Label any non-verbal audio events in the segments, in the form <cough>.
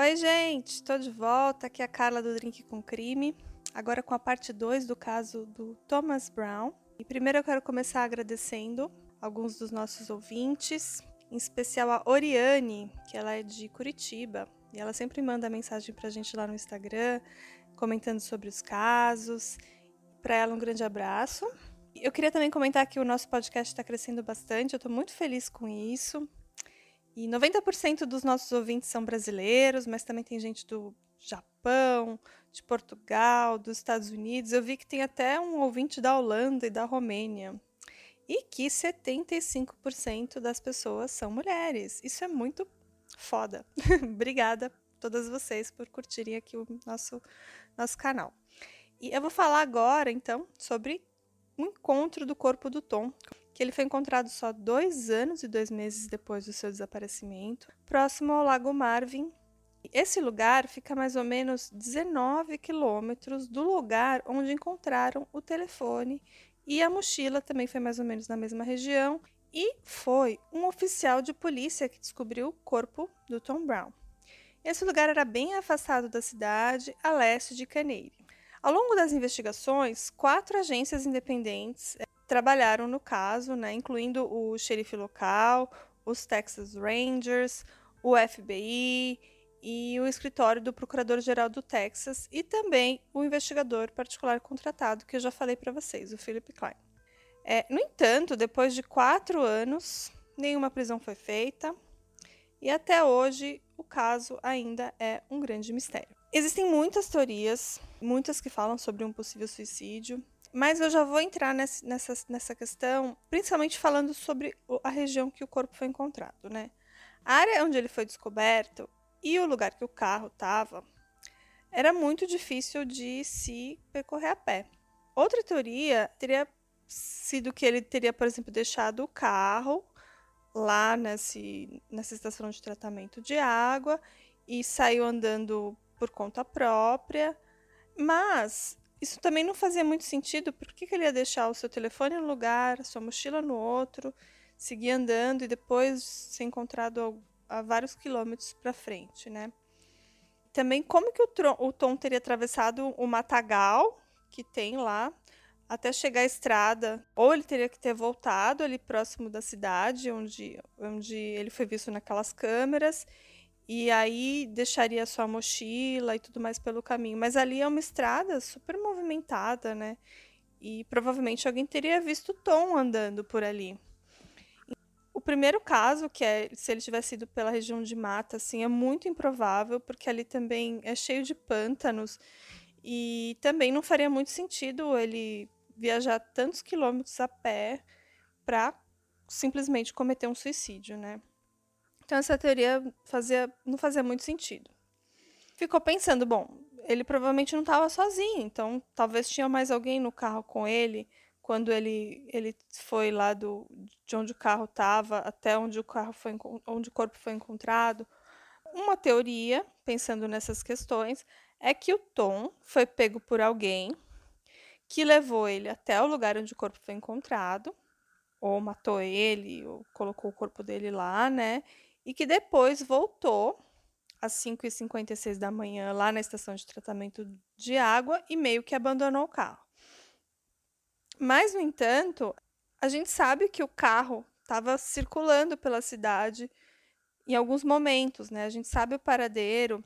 Oi, gente, estou de volta. Aqui é a Carla do Drink com Crime, agora com a parte 2 do caso do Thomas Brown. E primeiro eu quero começar agradecendo alguns dos nossos ouvintes, em especial a Oriane, que ela é de Curitiba, e ela sempre manda mensagem pra gente lá no Instagram, comentando sobre os casos. Para ela, um grande abraço. Eu queria também comentar que o nosso podcast está crescendo bastante, eu estou muito feliz com isso. E 90% dos nossos ouvintes são brasileiros, mas também tem gente do Japão, de Portugal, dos Estados Unidos. Eu vi que tem até um ouvinte da Holanda e da Romênia. E que 75% das pessoas são mulheres. Isso é muito foda. <laughs> Obrigada todas vocês por curtirem aqui o nosso, nosso canal. E eu vou falar agora, então, sobre o encontro do corpo do Tom, que ele foi encontrado só dois anos e dois meses depois do seu desaparecimento, próximo ao Lago Marvin. Esse lugar fica a mais ou menos 19 quilômetros do lugar onde encontraram o telefone e a mochila também foi mais ou menos na mesma região. E foi um oficial de polícia que descobriu o corpo do Tom Brown. Esse lugar era bem afastado da cidade, a leste de Caney. Ao longo das investigações, quatro agências independentes trabalharam no caso, né, incluindo o xerife local, os Texas Rangers, o FBI e o escritório do Procurador-Geral do Texas e também o investigador particular contratado que eu já falei para vocês, o Philip Klein. É, no entanto, depois de quatro anos, nenhuma prisão foi feita e até hoje o caso ainda é um grande mistério. Existem muitas teorias, muitas que falam sobre um possível suicídio, mas eu já vou entrar nessa, nessa, nessa questão, principalmente falando sobre a região que o corpo foi encontrado, né? A área onde ele foi descoberto e o lugar que o carro estava era muito difícil de se percorrer a pé. Outra teoria teria sido que ele teria, por exemplo, deixado o carro lá nesse, nessa estação de tratamento de água e saiu andando por conta própria, mas isso também não fazia muito sentido, por que, ele ia deixar o seu telefone no lugar, sua mochila no outro, seguir andando e depois ser encontrado a vários quilômetros para frente, né? Também como que o, o Tom teria atravessado o matagal que tem lá até chegar à estrada, ou ele teria que ter voltado ali próximo da cidade onde, onde ele foi visto naquelas câmeras e aí deixaria sua mochila e tudo mais pelo caminho. Mas ali é uma estrada super movimentada, né? E provavelmente alguém teria visto Tom andando por ali. O primeiro caso, que é se ele tivesse ido pela região de mata, assim, é muito improvável, porque ali também é cheio de pântanos e também não faria muito sentido ele viajar tantos quilômetros a pé para simplesmente cometer um suicídio, né? Então essa teoria fazia, não fazia muito sentido. Ficou pensando, bom, ele provavelmente não estava sozinho, então talvez tinha mais alguém no carro com ele quando ele, ele foi lá do, de onde o carro estava até onde o carro foi onde o corpo foi encontrado. Uma teoria, pensando nessas questões, é que o Tom foi pego por alguém que levou ele até o lugar onde o corpo foi encontrado, ou matou ele, ou colocou o corpo dele lá, né? E que depois voltou às 5h56 da manhã lá na estação de tratamento de água e meio que abandonou o carro. Mas, no entanto, a gente sabe que o carro estava circulando pela cidade em alguns momentos, né? A gente sabe o paradeiro,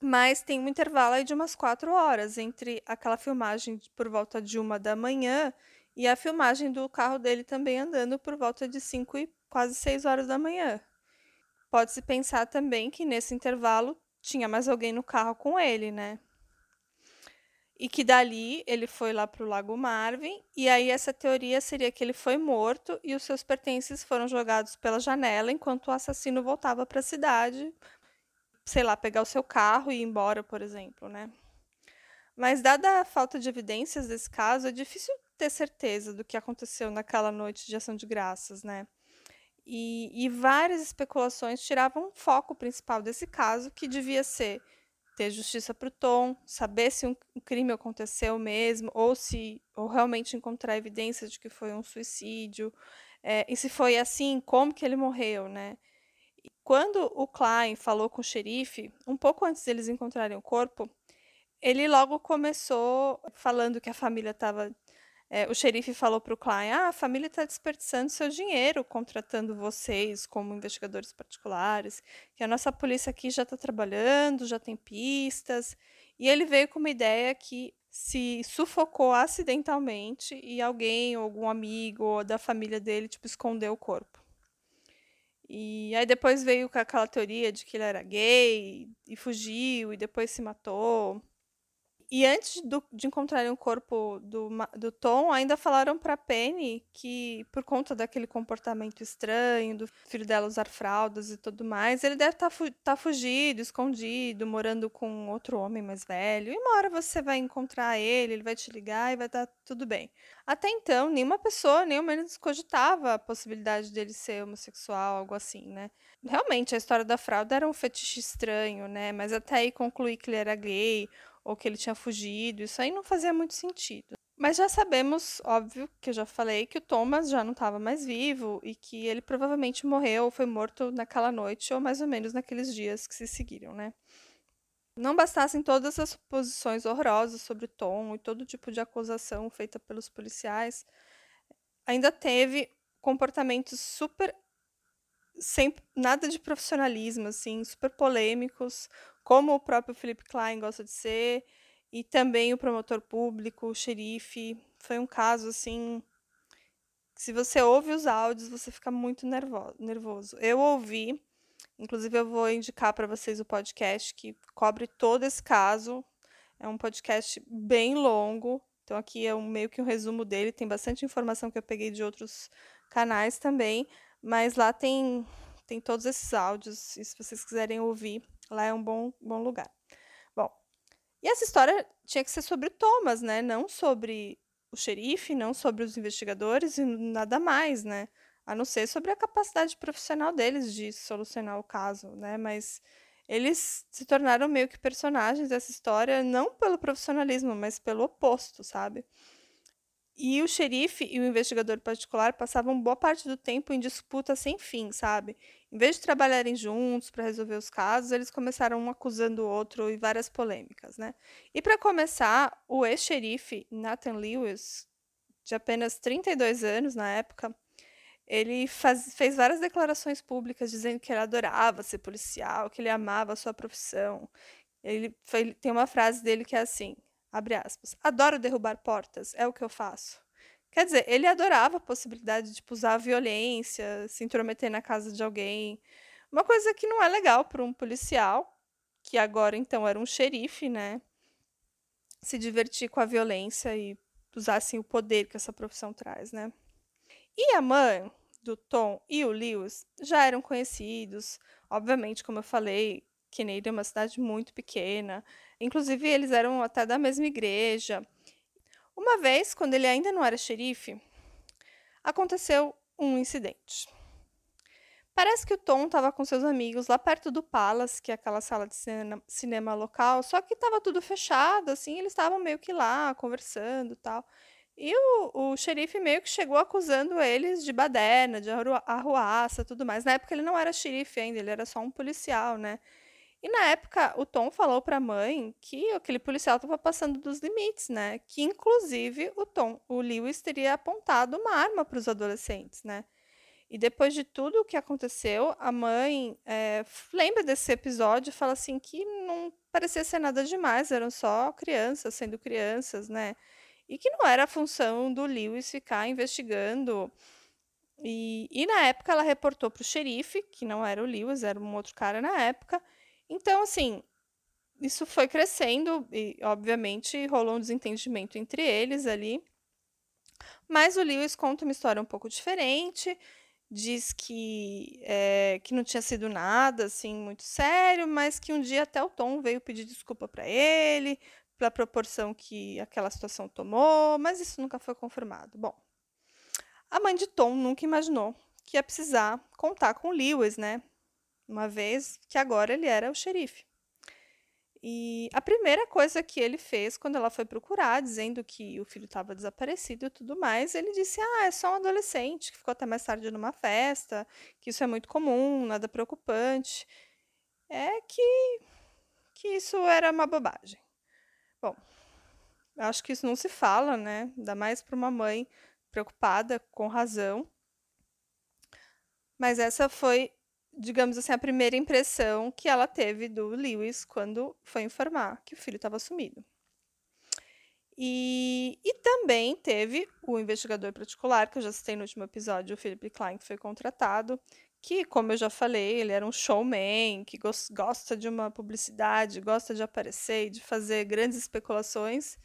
mas tem um intervalo aí de umas quatro horas entre aquela filmagem por volta de uma da manhã e a filmagem do carro dele também andando por volta de cinco e quase 6 horas da manhã. Pode-se pensar também que nesse intervalo tinha mais alguém no carro com ele, né? E que dali ele foi lá para o Lago Marvin, e aí essa teoria seria que ele foi morto e os seus pertences foram jogados pela janela enquanto o assassino voltava para a cidade, sei lá, pegar o seu carro e ir embora, por exemplo, né? Mas dada a falta de evidências desse caso, é difícil ter certeza do que aconteceu naquela noite de ação de graças, né? E, e várias especulações tiravam o foco principal desse caso, que devia ser ter justiça para o Tom, saber se um crime aconteceu mesmo, ou se ou realmente encontrar evidências de que foi um suicídio, é, e se foi assim, como que ele morreu, né? quando o Klein falou com o xerife, um pouco antes deles encontrarem o corpo, ele logo começou falando que a família estava. É, o xerife falou para o Klein: ah, a família está desperdiçando seu dinheiro contratando vocês como investigadores particulares, que a nossa polícia aqui já está trabalhando, já tem pistas. E ele veio com uma ideia que se sufocou acidentalmente e alguém, algum amigo da família dele, tipo, escondeu o corpo. E aí depois veio com aquela teoria de que ele era gay e fugiu e depois se matou. E antes do, de encontrarem o corpo do, do Tom, ainda falaram para Penny que, por conta daquele comportamento estranho, do filho dela usar fraldas e tudo mais, ele deve estar tá, tá fugido, escondido, morando com outro homem mais velho. E uma hora você vai encontrar ele, ele vai te ligar e vai estar tá tudo bem. Até então, nenhuma pessoa, nem ao menos, cogitava a possibilidade dele ser homossexual, algo assim, né? Realmente, a história da fralda era um fetiche estranho, né? Mas até aí concluir que ele era gay ou que ele tinha fugido, isso aí não fazia muito sentido. Mas já sabemos, óbvio, que eu já falei, que o Thomas já não estava mais vivo e que ele provavelmente morreu ou foi morto naquela noite ou mais ou menos naqueles dias que se seguiram, né? Não bastassem todas as suposições horrorosas sobre Tom e todo tipo de acusação feita pelos policiais, ainda teve comportamentos super sem nada de profissionalismo, assim, super polêmicos, como o próprio Philip Klein gosta de ser, e também o promotor público, o xerife. Foi um caso assim. Se você ouve os áudios, você fica muito nervoso. Eu ouvi, inclusive eu vou indicar para vocês o podcast que cobre todo esse caso. É um podcast bem longo, então aqui é um, meio que um resumo dele. Tem bastante informação que eu peguei de outros canais também, mas lá tem tem todos esses áudios. E se vocês quiserem ouvir, Lá é um bom, bom lugar. Bom, e essa história tinha que ser sobre o Thomas, né? Não sobre o xerife, não sobre os investigadores e nada mais, né? A não ser sobre a capacidade profissional deles de solucionar o caso, né? Mas eles se tornaram meio que personagens dessa história, não pelo profissionalismo, mas pelo oposto, sabe? E o xerife e o investigador particular passavam boa parte do tempo em disputa sem fim, sabe? Em vez de trabalharem juntos para resolver os casos, eles começaram um acusando o outro e várias polêmicas, né? E para começar, o ex-xerife Nathan Lewis, de apenas 32 anos na época, ele faz, fez várias declarações públicas dizendo que ele adorava ser policial, que ele amava a sua profissão. Ele foi, tem uma frase dele que é assim: Abre aspas. Adoro derrubar portas, é o que eu faço. Quer dizer, ele adorava a possibilidade de tipo, usar a violência, se intrometer na casa de alguém. Uma coisa que não é legal para um policial, que agora então era um xerife, né? Se divertir com a violência e usar assim o poder que essa profissão traz, né? E a mãe do Tom e o Lewis já eram conhecidos, obviamente, como eu falei, Kennedy é uma cidade muito pequena. Inclusive, eles eram até da mesma igreja. Uma vez, quando ele ainda não era xerife, aconteceu um incidente. Parece que o Tom estava com seus amigos lá perto do Palace, que é aquela sala de cinema, cinema local, só que estava tudo fechado, assim, eles estavam meio que lá conversando tal. E o, o xerife meio que chegou acusando eles de baderna, de arruaça, tudo mais. Na época ele não era xerife ainda, ele era só um policial, né? E na época, o Tom falou para a mãe que aquele policial estava passando dos limites, né? Que inclusive o Tom, o Lewis teria apontado uma arma para os adolescentes, né? E depois de tudo o que aconteceu, a mãe é, lembra desse episódio e fala assim que não parecia ser nada demais, eram só crianças sendo crianças, né? E que não era a função do Lewis ficar investigando. E, e na época ela reportou para o xerife, que não era o Lewis, era um outro cara na época, então, assim, isso foi crescendo e, obviamente, rolou um desentendimento entre eles ali. Mas o Lewis conta uma história um pouco diferente, diz que, é, que não tinha sido nada assim muito sério, mas que um dia até o Tom veio pedir desculpa para ele, pela proporção que aquela situação tomou, mas isso nunca foi confirmado. Bom, a mãe de Tom nunca imaginou que ia precisar contar com Lewis, né? Uma vez que agora ele era o xerife. E a primeira coisa que ele fez quando ela foi procurar, dizendo que o filho estava desaparecido e tudo mais, ele disse: Ah, é só um adolescente que ficou até mais tarde numa festa, que isso é muito comum, nada preocupante. É que, que isso era uma bobagem. Bom, acho que isso não se fala, né? Ainda mais para uma mãe preocupada, com razão. Mas essa foi digamos assim, a primeira impressão que ela teve do Lewis quando foi informar que o filho estava sumido. E, e, também teve o investigador particular, que eu já citei no último episódio, o Philip Klein, que foi contratado, que, como eu já falei, ele era um showman, que gosta de uma publicidade, gosta de aparecer e de fazer grandes especulações.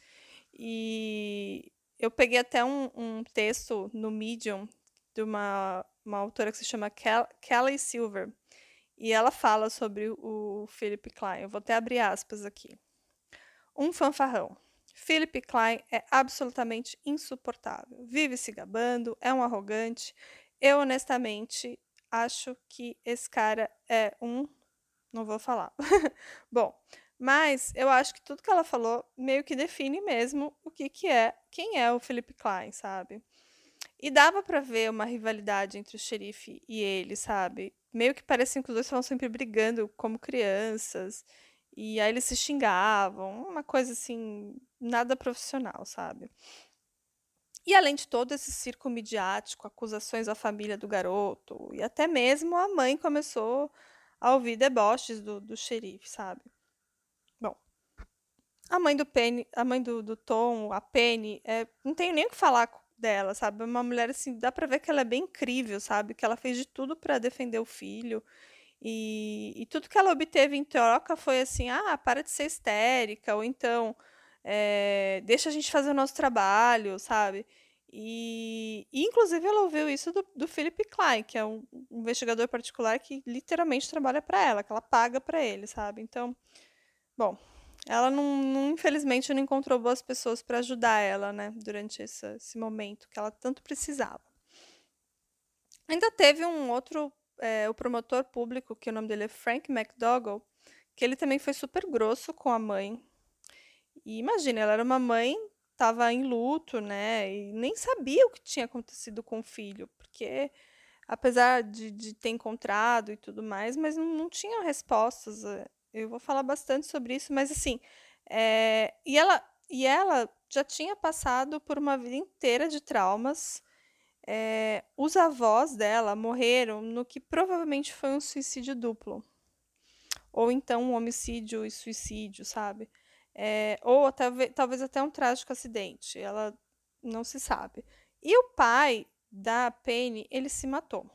E eu peguei até um, um texto no Medium de uma uma autora que se chama Kelly Silver. E ela fala sobre o Philip Klein. Eu vou até abrir aspas aqui. Um fanfarrão. Philip Klein é absolutamente insuportável. Vive se gabando, é um arrogante. Eu, honestamente, acho que esse cara é um. Não vou falar. <laughs> Bom, mas eu acho que tudo que ela falou meio que define mesmo o que, que é, quem é o Philip Klein, sabe? E dava para ver uma rivalidade entre o xerife e ele, sabe? Meio que parecia que os dois estavam sempre brigando como crianças. E aí eles se xingavam, uma coisa assim, nada profissional, sabe? E além de todo esse circo midiático, acusações à família do garoto, e até mesmo a mãe começou a ouvir deboches do, do xerife, sabe? Bom, a mãe do Penny, a mãe do, do Tom, a Penny, é, não tenho nem o que falar dela, sabe? Uma mulher assim, dá pra ver que ela é bem incrível, sabe? Que ela fez de tudo para defender o filho. E, e, tudo que ela obteve em troca foi assim: ah, para de ser histérica, ou então é, deixa a gente fazer o nosso trabalho, sabe? E, e inclusive ela ouviu isso do, do Philip Klein, que é um, um investigador particular que literalmente trabalha para ela, que ela paga para ele, sabe? Então, bom, ela não, não, infelizmente não encontrou boas pessoas para ajudar ela, né, durante esse, esse, momento que ela tanto precisava. Ainda teve um outro, é, o promotor público, que o nome dele é Frank McDougall, que ele também foi super grosso com a mãe. E imagina, ela era uma mãe, estava em luto, né, e nem sabia o que tinha acontecido com o filho, porque apesar de, de ter encontrado e tudo mais, mas não, não tinha respostas é, eu vou falar bastante sobre isso, mas assim, é, e ela e ela já tinha passado por uma vida inteira de traumas. É, os avós dela morreram no que provavelmente foi um suicídio duplo. Ou então um homicídio e suicídio, sabe? É, ou talvez, talvez até um trágico acidente. Ela não se sabe. E o pai da Penny, ele se matou.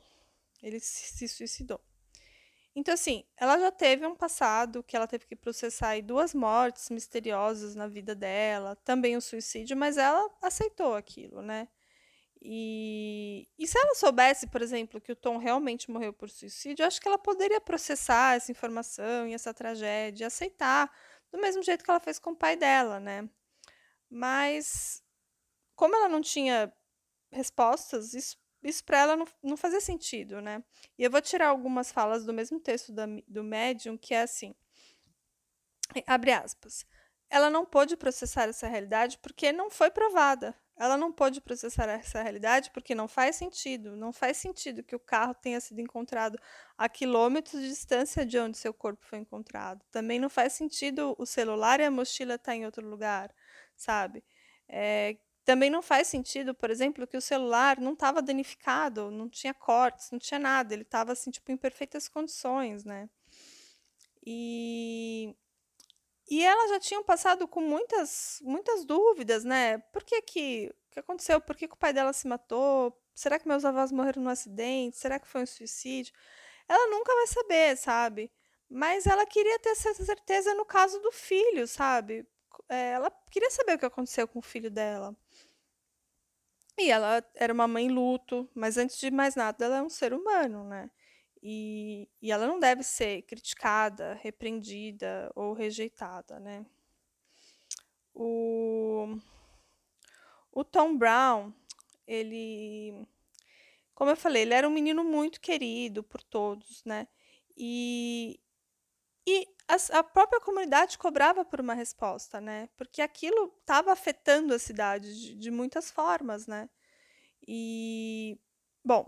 Ele se suicidou. Então, assim, ela já teve um passado que ela teve que processar duas mortes misteriosas na vida dela, também o um suicídio, mas ela aceitou aquilo, né? E, e se ela soubesse, por exemplo, que o Tom realmente morreu por suicídio, acho que ela poderia processar essa informação e essa tragédia, aceitar, do mesmo jeito que ela fez com o pai dela, né? Mas, como ela não tinha respostas, isso isso para ela não, não fazia sentido, né? E eu vou tirar algumas falas do mesmo texto da, do médium, que é assim, abre aspas, ela não pôde processar essa realidade porque não foi provada. Ela não pôde processar essa realidade porque não faz sentido. Não faz sentido que o carro tenha sido encontrado a quilômetros de distância de onde seu corpo foi encontrado. Também não faz sentido o celular e a mochila estar tá em outro lugar, sabe? É, também não faz sentido, por exemplo, que o celular não estava danificado, não tinha cortes, não tinha nada, ele estava assim, tipo, em perfeitas condições, né? E, e elas já tinham passado com muitas, muitas dúvidas, né? Por que que, o que aconteceu? Por que, que o pai dela se matou? Será que meus avós morreram num acidente? Será que foi um suicídio? Ela nunca vai saber, sabe? Mas ela queria ter essa certeza no caso do filho, sabe? É, ela queria saber o que aconteceu com o filho dela. E ela era uma mãe luto, mas antes de mais nada, ela é um ser humano, né? E, e ela não deve ser criticada, repreendida ou rejeitada, né? O, o Tom Brown, ele, como eu falei, ele era um menino muito querido por todos, né? E, e a, própria comunidade cobrava por uma resposta, né? Porque aquilo estava afetando a cidade de, de muitas formas, né? E, bom,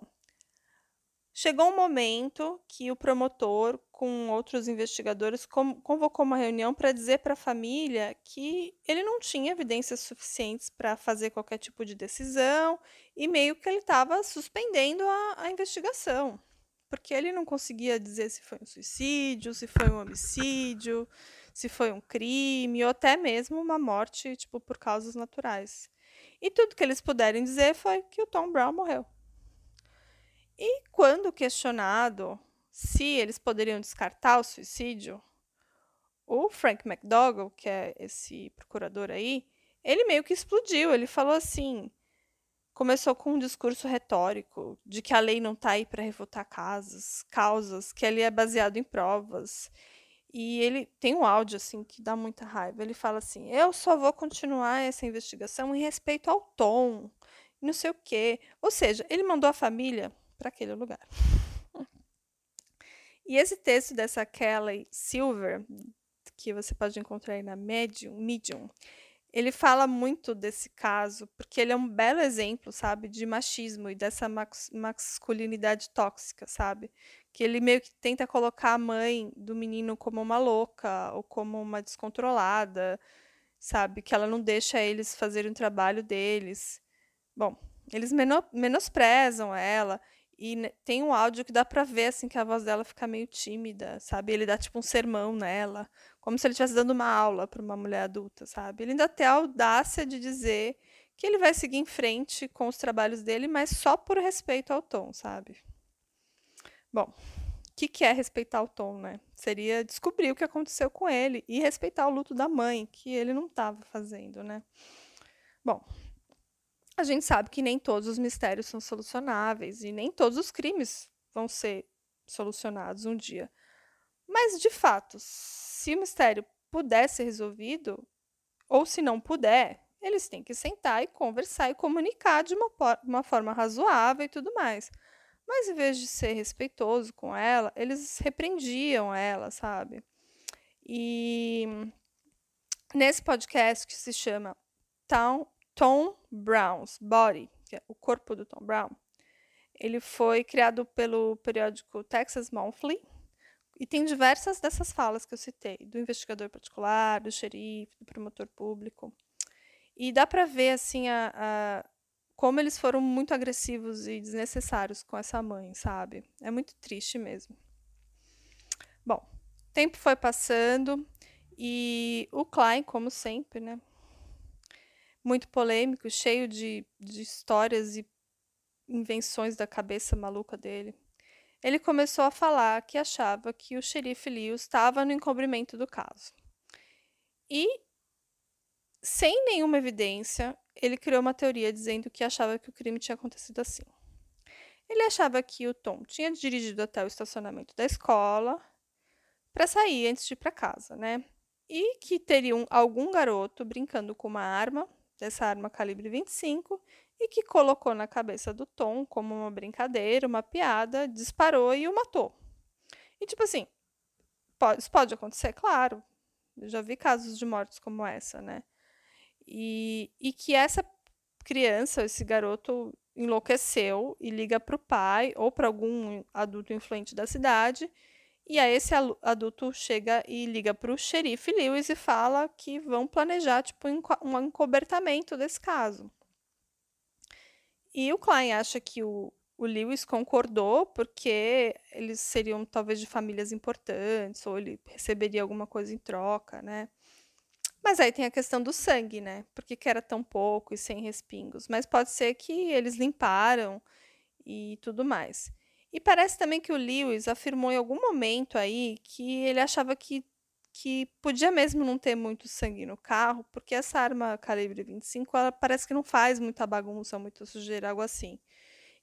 chegou um momento que o promotor, com outros investigadores, convocou uma reunião para dizer para a família que ele não tinha evidências suficientes para fazer qualquer tipo de decisão e meio que ele estava suspendendo a, a investigação porque ele não conseguia dizer se foi um suicídio, se foi um homicídio, se foi um crime, ou até mesmo uma morte, tipo, por causas naturais. E tudo que eles puderem dizer foi que o Tom Brown morreu. E quando questionado se eles poderiam descartar o suicídio, o Frank McDougall, que é esse procurador aí, ele meio que explodiu. Ele falou assim: começou com um discurso retórico de que a lei não está aí para refutar casos, causas, que ele é baseado em provas. E ele tem um áudio assim que dá muita raiva. Ele fala assim: "Eu só vou continuar essa investigação em respeito ao tom, não sei o quê". Ou seja, ele mandou a família para aquele lugar. E esse texto dessa Kelly Silver, que você pode encontrar aí na Medium, Medium ele fala muito desse caso, porque ele é um belo exemplo, sabe, de machismo e dessa masculinidade tóxica, sabe? Que ele meio que tenta colocar a mãe do menino como uma louca ou como uma descontrolada, sabe? Que ela não deixa eles fazerem o trabalho deles. Bom, eles menosprezam ela e tem um áudio que dá pra ver, assim, que a voz dela fica meio tímida, sabe? Ele dá, tipo, um sermão nela, como se ele estivesse dando uma aula para uma mulher adulta, sabe? Ele ainda tem a audácia de dizer que ele vai seguir em frente com os trabalhos dele, mas só por respeito ao Tom, sabe? Bom, o que, que é respeitar o Tom, né? Seria descobrir o que aconteceu com ele e respeitar o luto da mãe, que ele não estava fazendo, né? Bom, a gente sabe que nem todos os mistérios são solucionáveis e nem todos os crimes vão ser solucionados um dia. Mas, de fato, se o mistério puder ser resolvido, ou se não puder, eles têm que sentar e conversar e comunicar de uma, uma forma razoável e tudo mais. Mas, em vez de ser respeitoso com ela, eles repreendiam ela, sabe? E nesse podcast que se chama Town Tom Brown's Body, é o corpo do Tom Brown, ele foi criado pelo periódico Texas Monthly e tem diversas dessas falas que eu citei, do investigador particular, do xerife, do promotor público. E dá para ver assim a, a, como eles foram muito agressivos e desnecessários com essa mãe, sabe? É muito triste mesmo. Bom, tempo foi passando e o Klein, como sempre, né, muito polêmico, cheio de, de histórias e invenções da cabeça maluca dele. Ele começou a falar que achava que o xerife Lewis estava no encobrimento do caso. E, sem nenhuma evidência, ele criou uma teoria dizendo que achava que o crime tinha acontecido assim. Ele achava que o Tom tinha dirigido até o estacionamento da escola para sair antes de ir para casa, né? E que teria um, algum garoto brincando com uma arma dessa arma calibre 25 e que colocou na cabeça do Tom como uma brincadeira, uma piada, disparou e o matou. E tipo assim, pode, isso pode acontecer, claro. Eu já vi casos de mortes como essa, né? E, e que essa criança, esse garoto enlouqueceu e liga para o pai ou para algum adulto influente da cidade e aí esse adulto chega e liga para o xerife Lewis e fala que vão planejar tipo um encobertamento desse caso. E o Klein acha que o, o Lewis concordou porque eles seriam talvez de famílias importantes ou ele receberia alguma coisa em troca, né? Mas aí tem a questão do sangue, né? Por que, que era tão pouco e sem respingos? Mas pode ser que eles limparam e tudo mais. E parece também que o Lewis afirmou em algum momento aí que ele achava que, que podia mesmo não ter muito sangue no carro, porque essa arma calibre 25 ela parece que não faz muita bagunça, muita sujeira, algo assim.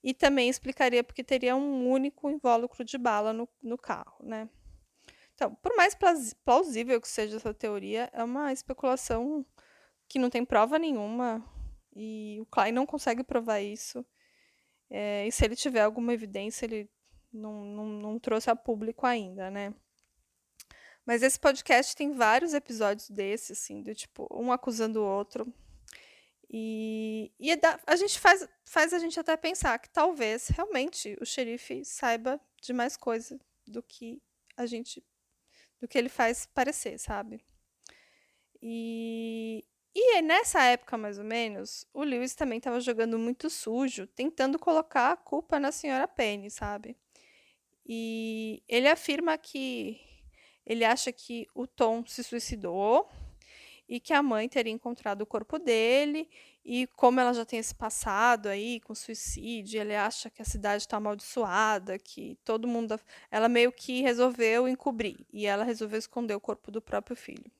E também explicaria porque teria um único invólucro de bala no, no carro, né? Então, por mais plausível que seja essa teoria, é uma especulação que não tem prova nenhuma e o Klein não consegue provar isso. É, e se ele tiver alguma evidência, ele não, não, não trouxe a público ainda, né? Mas esse podcast tem vários episódios desse, assim, do tipo, um acusando o outro. E, e é a gente faz, faz a gente até pensar que talvez realmente o xerife saiba de mais coisa do que a gente. do que ele faz parecer, sabe? E, e nessa época, mais ou menos, o Lewis também estava jogando muito sujo, tentando colocar a culpa na senhora Penny, sabe? E ele afirma que ele acha que o Tom se suicidou e que a mãe teria encontrado o corpo dele e como ela já tem esse passado aí com suicídio, ele acha que a cidade está amaldiçoada, que todo mundo ela meio que resolveu encobrir e ela resolveu esconder o corpo do próprio filho.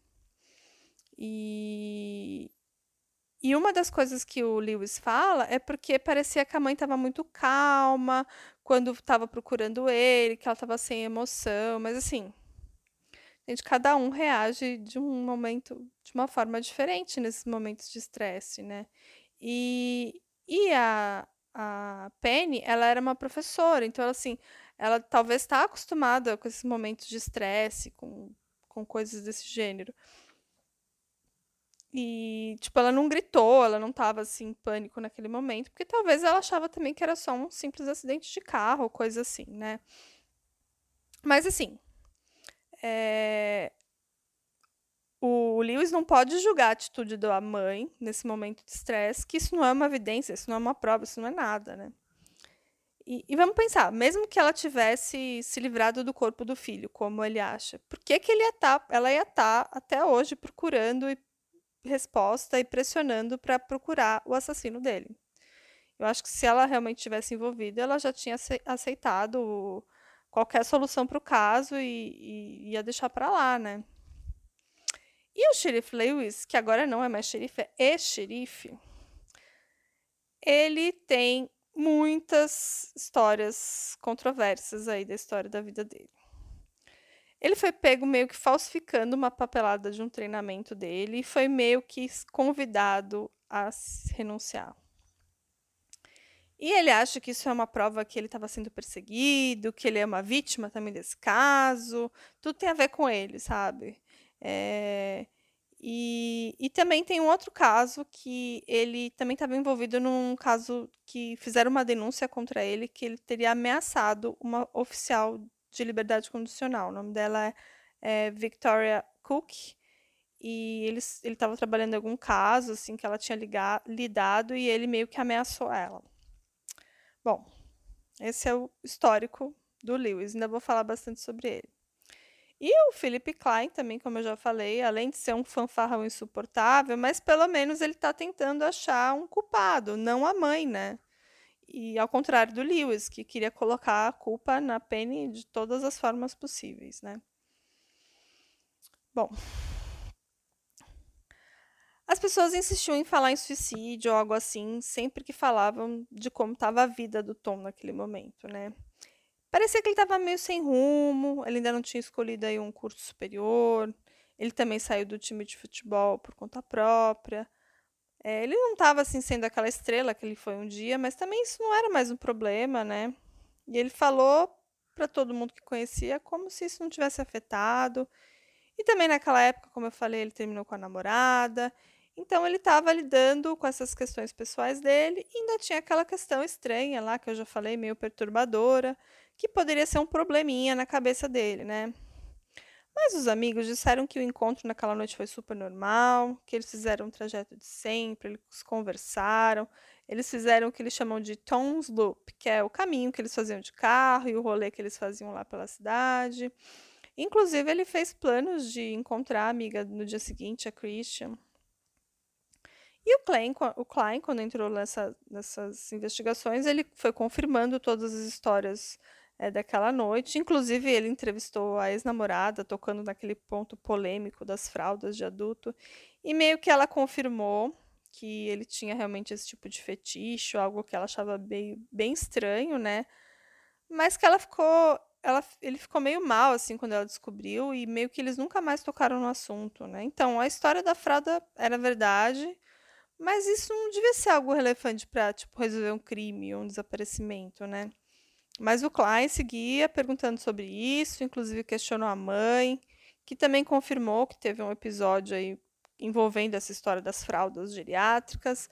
E e uma das coisas que o Lewis fala é porque parecia que a mãe estava muito calma quando estava procurando ele, que ela estava sem emoção, mas assim, gente, cada um reage de um momento, de uma forma diferente nesses momentos de estresse, né? E, e a, a Penny, ela era uma professora, então, assim, ela talvez está acostumada com esses momentos de estresse, com, com coisas desse gênero. E, tipo, ela não gritou, ela não estava assim, em pânico naquele momento, porque talvez ela achava também que era só um simples acidente de carro, coisa assim, né? Mas, assim, é... O Lewis não pode julgar a atitude da mãe nesse momento de estresse, que isso não é uma evidência, isso não é uma prova, isso não é nada, né? E, e, vamos pensar, mesmo que ela tivesse se livrado do corpo do filho, como ele acha, por que, que ele ia tá, ela ia estar tá, até hoje procurando resposta e pressionando para procurar o assassino dele? Eu acho que se ela realmente tivesse envolvida, ela já tinha aceitado qualquer solução para o caso e, e ia deixar para lá, né? E o xerife Lewis, que agora não é mais xerife, é ex-xerife, ele tem muitas histórias controversas aí da história da vida dele. Ele foi pego meio que falsificando uma papelada de um treinamento dele e foi meio que convidado a renunciar. E ele acha que isso é uma prova que ele estava sendo perseguido, que ele é uma vítima também desse caso. Tudo tem a ver com ele, sabe? É... E, e também tem um outro caso que ele também estava envolvido num caso que fizeram uma denúncia contra ele, que ele teria ameaçado uma oficial de liberdade condicional. O nome dela é, é Victoria Cook. E ele estava trabalhando em algum caso, assim, que ela tinha ligado, lidado, e ele meio que ameaçou ela. Bom, esse é o histórico do Lewis, ainda vou falar bastante sobre ele. E o Philip Klein também, como eu já falei, além de ser um fanfarrão insuportável, mas pelo menos ele está tentando achar um culpado, não a mãe, né? E ao contrário do Lewis, que queria colocar a culpa na Penny de todas as formas possíveis, né? Bom, as pessoas insistiam em falar em suicídio ou algo assim, sempre que falavam de como estava a vida do Tom naquele momento, né? Parecia que ele estava meio sem rumo, ele ainda não tinha escolhido aí um curso superior, ele também saiu do time de futebol por conta própria. É, ele não estava assim sendo aquela estrela que ele foi um dia, mas também isso não era mais um problema, né? E ele falou para todo mundo que conhecia como se isso não tivesse afetado. E também naquela época, como eu falei, ele terminou com a namorada. Então ele estava lidando com essas questões pessoais dele e ainda tinha aquela questão estranha lá que eu já falei, meio perturbadora, que poderia ser um probleminha na cabeça dele, né? Mas os amigos disseram que o encontro naquela noite foi super normal, que eles fizeram um trajeto de sempre, eles conversaram, eles fizeram o que eles chamam de Tom's Loop, que é o caminho que eles faziam de carro e o rolê que eles faziam lá pela cidade. Inclusive, ele fez planos de encontrar a amiga no dia seguinte, a Christian, e o Klein, o Klein quando entrou nessa, nessas investigações, ele foi confirmando todas as histórias é, daquela noite. Inclusive, ele entrevistou a ex-namorada, tocando naquele ponto polêmico das fraldas de adulto. E meio que ela confirmou que ele tinha realmente esse tipo de fetiche, algo que ela achava bem, bem estranho, né? Mas que ela ficou. Ela, ele ficou meio mal, assim, quando ela descobriu, e meio que eles nunca mais tocaram no assunto, né? Então, a história da fralda era verdade mas isso não devia ser algo relevante para tipo, resolver um crime ou um desaparecimento, né? Mas o Klein seguia perguntando sobre isso, inclusive questionou a mãe, que também confirmou que teve um episódio aí envolvendo essa história das fraldas geriátricas,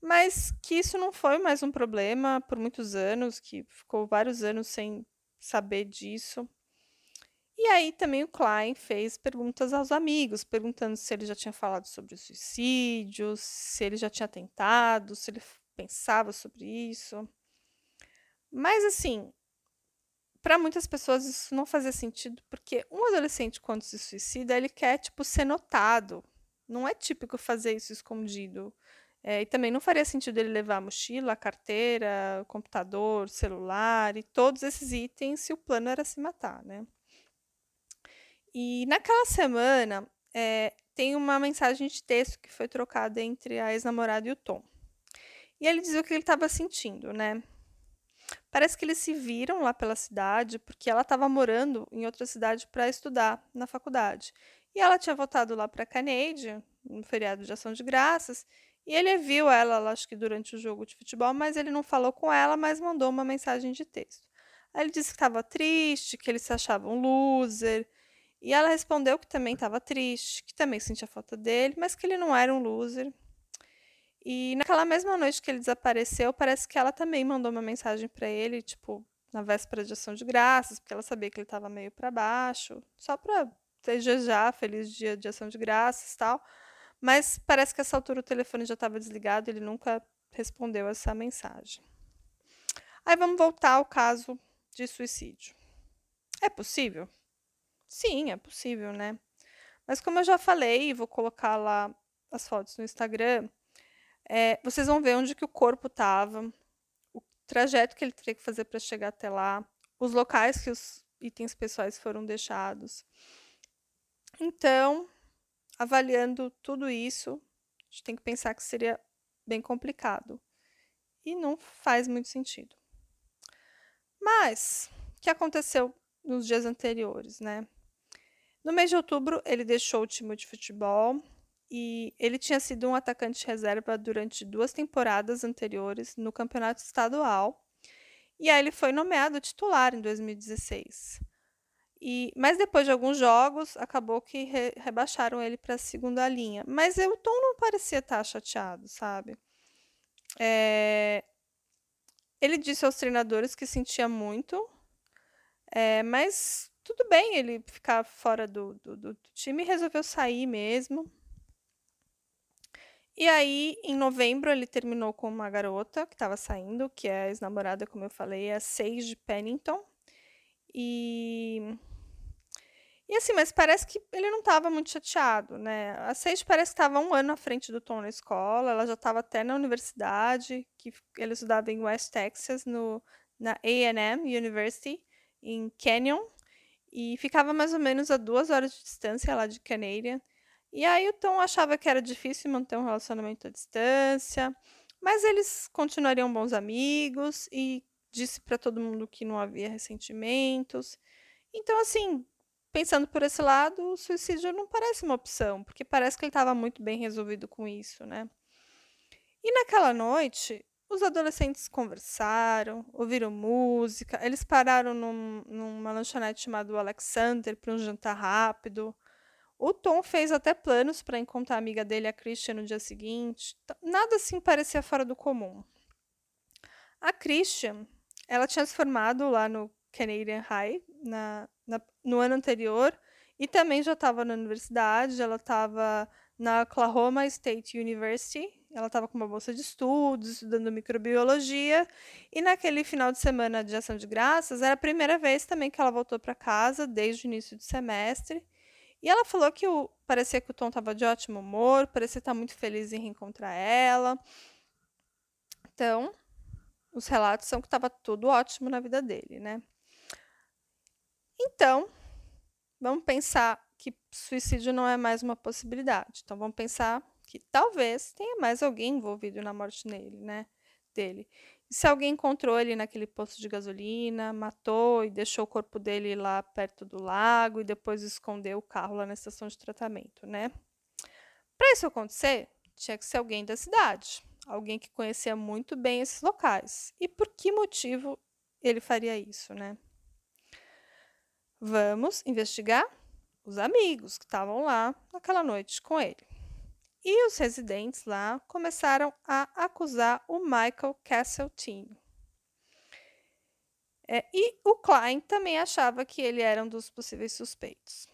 mas que isso não foi mais um problema por muitos anos, que ficou vários anos sem saber disso. E aí também o Klein fez perguntas aos amigos, perguntando se ele já tinha falado sobre o suicídio, se ele já tinha tentado, se ele pensava sobre isso. Mas assim, para muitas pessoas isso não fazia sentido, porque um adolescente quando se suicida, ele quer tipo ser notado. Não é típico fazer isso escondido. É, e também não faria sentido ele levar a mochila, a carteira, o computador, celular e todos esses itens se o plano era se matar, né? E naquela semana é, tem uma mensagem de texto que foi trocada entre a ex-namorada e o Tom. E ele dizia o que ele estava sentindo, né? Parece que eles se viram lá pela cidade, porque ela estava morando em outra cidade para estudar na faculdade. E ela tinha voltado lá para Canade, no feriado de ação de graças, e ele viu ela, acho que durante o jogo de futebol, mas ele não falou com ela, mas mandou uma mensagem de texto. Aí ele disse que estava triste, que ele se achava um loser, e ela respondeu que também estava triste, que também sentia falta dele, mas que ele não era um loser. E naquela mesma noite que ele desapareceu, parece que ela também mandou uma mensagem para ele, tipo, na véspera de ação de graças, porque ela sabia que ele estava meio para baixo, só para desejar feliz dia de ação de graças tal. Mas parece que essa altura o telefone já estava desligado, ele nunca respondeu essa mensagem. Aí vamos voltar ao caso de suicídio. É possível? Sim, é possível, né? Mas como eu já falei, vou colocar lá as fotos no Instagram, é, vocês vão ver onde que o corpo estava, o trajeto que ele teria que fazer para chegar até lá, os locais que os itens pessoais foram deixados. Então, avaliando tudo isso, a gente tem que pensar que seria bem complicado. E não faz muito sentido. Mas, o que aconteceu nos dias anteriores, né? No mês de outubro, ele deixou o time de futebol e ele tinha sido um atacante reserva durante duas temporadas anteriores no campeonato estadual. E aí ele foi nomeado titular em 2016. E, mas depois de alguns jogos, acabou que re, rebaixaram ele para a segunda linha. Mas o Tom não parecia estar chateado, sabe? É, ele disse aos treinadores que sentia muito, é, mas tudo bem ele ficar fora do, do, do time e resolveu sair mesmo. E aí, em novembro, ele terminou com uma garota que estava saindo, que é ex-namorada, como eu falei, a Sage Pennington. E. E assim, mas parece que ele não estava muito chateado, né? A Sage parece que estava um ano à frente do Tom na escola, ela já estava até na universidade, que ele estudava em West Texas, no, na A&M University, em Canyon, e ficava mais ou menos a duas horas de distância lá de Canadian. E aí o Tom achava que era difícil manter um relacionamento à distância, mas eles continuariam bons amigos e disse para todo mundo que não havia ressentimentos. Então, assim, pensando por esse lado, o suicídio não parece uma opção, porque parece que ele estava muito bem resolvido com isso, né? E naquela noite, os adolescentes conversaram, ouviram música, eles pararam num, numa lanchonete chamada Alexander para um jantar rápido. O Tom fez até planos para encontrar a amiga dele, a Christian, no dia seguinte. Nada assim parecia fora do comum. A Christian, ela tinha se formado lá no Canadian High na, na, no ano anterior e também já estava na universidade. Ela estava na Oklahoma State University ela estava com uma bolsa de estudos, estudando microbiologia, e naquele final de semana de ação de graças, era a primeira vez também que ela voltou para casa, desde o início do semestre. E ela falou que o, parecia que o Tom estava de ótimo humor, parecia estar muito feliz em reencontrar ela. Então, os relatos são que estava tudo ótimo na vida dele, né? Então, vamos pensar que suicídio não é mais uma possibilidade. Então, vamos pensar que talvez tenha mais alguém envolvido na morte nele, né? Dele. Se alguém encontrou ele naquele posto de gasolina, matou e deixou o corpo dele lá perto do lago e depois escondeu o carro lá na estação de tratamento, né? Para isso acontecer, tinha que ser alguém da cidade, alguém que conhecia muito bem esses locais. E por que motivo ele faria isso, né? Vamos investigar? os amigos que estavam lá naquela noite com ele. E os residentes lá começaram a acusar o Michael Castletine. É, e o Klein também achava que ele era um dos possíveis suspeitos.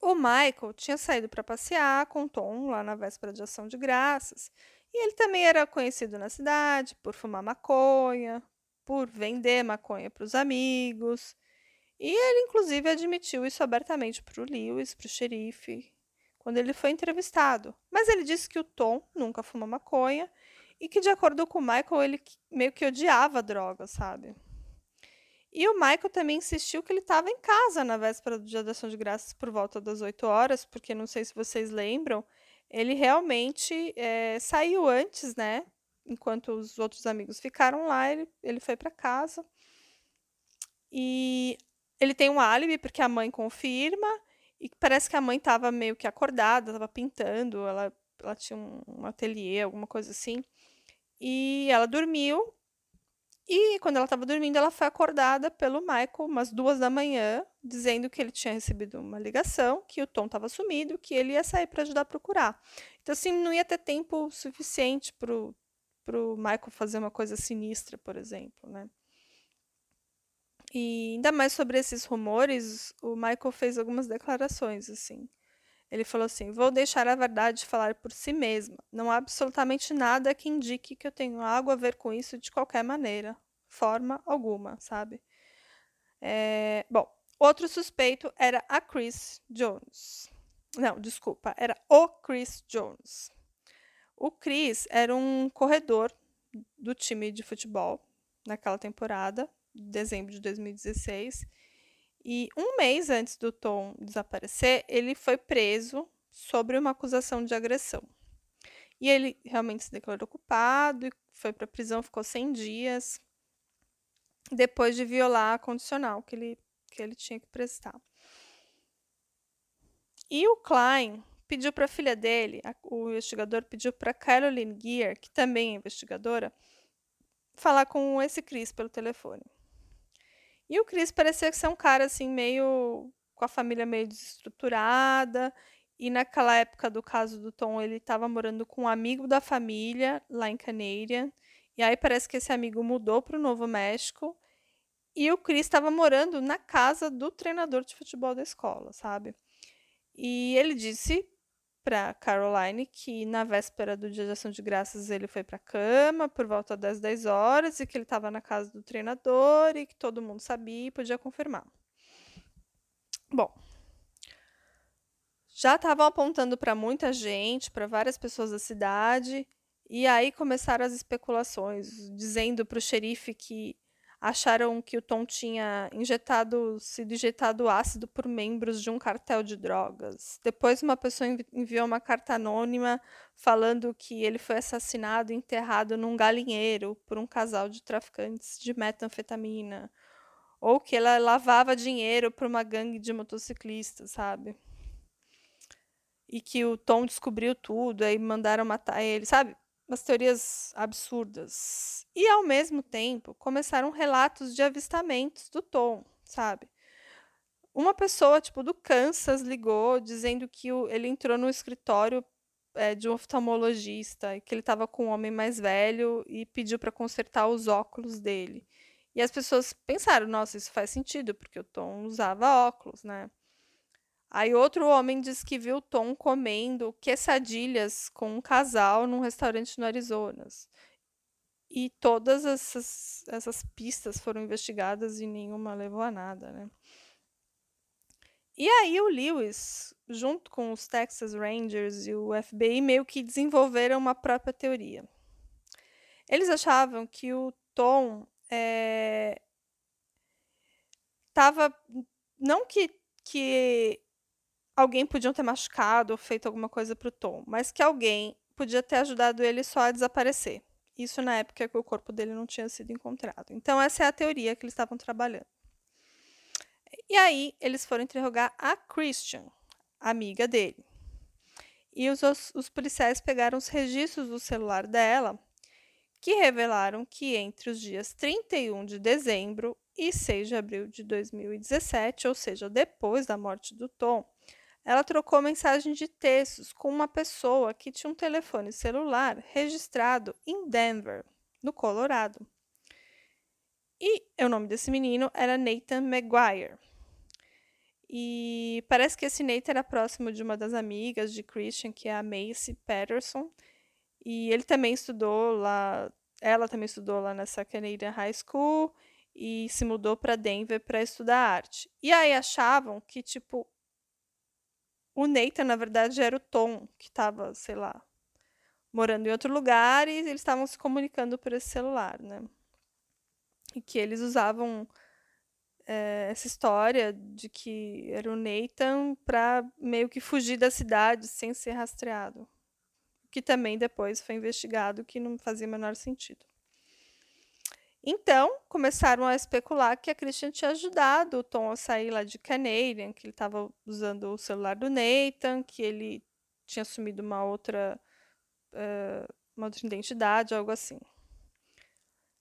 O Michael tinha saído para passear com Tom lá na véspera de ação de graças. E ele também era conhecido na cidade por fumar maconha, por vender maconha para os amigos. E ele, inclusive, admitiu isso abertamente para o Lewis, para o xerife, quando ele foi entrevistado. Mas ele disse que o Tom nunca fumou maconha e que, de acordo com o Michael, ele meio que odiava droga, sabe? E o Michael também insistiu que ele estava em casa na véspera do Dia da Ação de Graças por volta das 8 horas, porque não sei se vocês lembram, ele realmente é, saiu antes, né? Enquanto os outros amigos ficaram lá, ele, ele foi para casa. E ele tem um álibi, porque a mãe confirma, e parece que a mãe estava meio que acordada, estava pintando, ela, ela tinha um, um ateliê, alguma coisa assim. E ela dormiu. E quando ela estava dormindo, ela foi acordada pelo Michael umas duas da manhã, dizendo que ele tinha recebido uma ligação, que o Tom estava sumido, que ele ia sair para ajudar a procurar. Então, assim, não ia ter tempo suficiente para o Michael fazer uma coisa sinistra, por exemplo, né? E ainda mais sobre esses rumores, o Michael fez algumas declarações, assim. Ele falou assim: Vou deixar a verdade falar por si mesma. Não há absolutamente nada que indique que eu tenho algo a ver com isso de qualquer maneira, forma alguma, sabe? É... Bom, outro suspeito era a Chris Jones. Não, desculpa, era o Chris Jones. O Chris era um corredor do time de futebol naquela temporada, dezembro de 2016 e um mês antes do Tom desaparecer, ele foi preso sobre uma acusação de agressão. E ele realmente se declarou culpado e foi para a prisão, ficou 100 dias depois de violar a condicional que ele, que ele tinha que prestar. E o Klein pediu para a filha dele, o investigador pediu para Caroline Gear, que também é investigadora, falar com esse Chris pelo telefone. E o Chris parecia ser um cara assim meio com a família meio desestruturada. E naquela época do caso do Tom, ele estava morando com um amigo da família lá em Canadian. E aí parece que esse amigo mudou para o Novo México. E o Chris estava morando na casa do treinador de futebol da escola, sabe? E ele disse para Caroline que na véspera do dia de ação de graças ele foi para cama por volta das 10 horas e que ele estava na casa do treinador e que todo mundo sabia e podia confirmar. Bom, já estavam apontando para muita gente, para várias pessoas da cidade, e aí começaram as especulações, dizendo para o xerife que acharam que o Tom tinha injetado, sido injetado ácido por membros de um cartel de drogas. Depois, uma pessoa enviou uma carta anônima falando que ele foi assassinado e enterrado num galinheiro por um casal de traficantes de metanfetamina. Ou que ela lavava dinheiro para uma gangue de motociclistas, sabe? E que o Tom descobriu tudo, aí mandaram matar ele, sabe? Umas teorias absurdas. E ao mesmo tempo, começaram relatos de avistamentos do Tom, sabe? Uma pessoa, tipo, do Kansas ligou dizendo que o, ele entrou no escritório é, de um oftalmologista que ele estava com um homem mais velho e pediu para consertar os óculos dele. E as pessoas pensaram, nossa, isso faz sentido, porque o Tom usava óculos, né? Aí outro homem diz que viu Tom comendo quesadilhas com um casal num restaurante no Arizona. E todas essas, essas pistas foram investigadas e nenhuma levou a nada, né? E aí o Lewis, junto com os Texas Rangers e o FBI, meio que desenvolveram uma própria teoria. Eles achavam que o Tom estava. É, não que, que alguém podia ter machucado ou feito alguma coisa para o Tom, mas que alguém podia ter ajudado ele só a desaparecer. Isso na época que o corpo dele não tinha sido encontrado. Então, essa é a teoria que eles estavam trabalhando. E aí, eles foram interrogar a Christian, amiga dele. E os, os policiais pegaram os registros do celular dela, que revelaram que entre os dias 31 de dezembro e 6 de abril de 2017, ou seja, depois da morte do Tom, ela trocou mensagem de textos com uma pessoa que tinha um telefone celular registrado em Denver, no Colorado. E o nome desse menino era Nathan Maguire. E parece que esse Nathan era próximo de uma das amigas de Christian, que é a Macy Patterson. E ele também estudou lá, ela também estudou lá nessa Canadian High School e se mudou para Denver para estudar arte. E aí achavam que tipo o Nathan, na verdade, era o Tom, que estava, sei lá, morando em outro lugar e eles estavam se comunicando por esse celular, né? E que eles usavam é, essa história de que era o Nathan para meio que fugir da cidade sem ser rastreado. Que também depois foi investigado, que não fazia o menor sentido. Então, começaram a especular que a Christian tinha ajudado o Tom a sair lá de Canadian, que ele estava usando o celular do Nathan, que ele tinha assumido uma outra, uh, uma outra identidade, algo assim.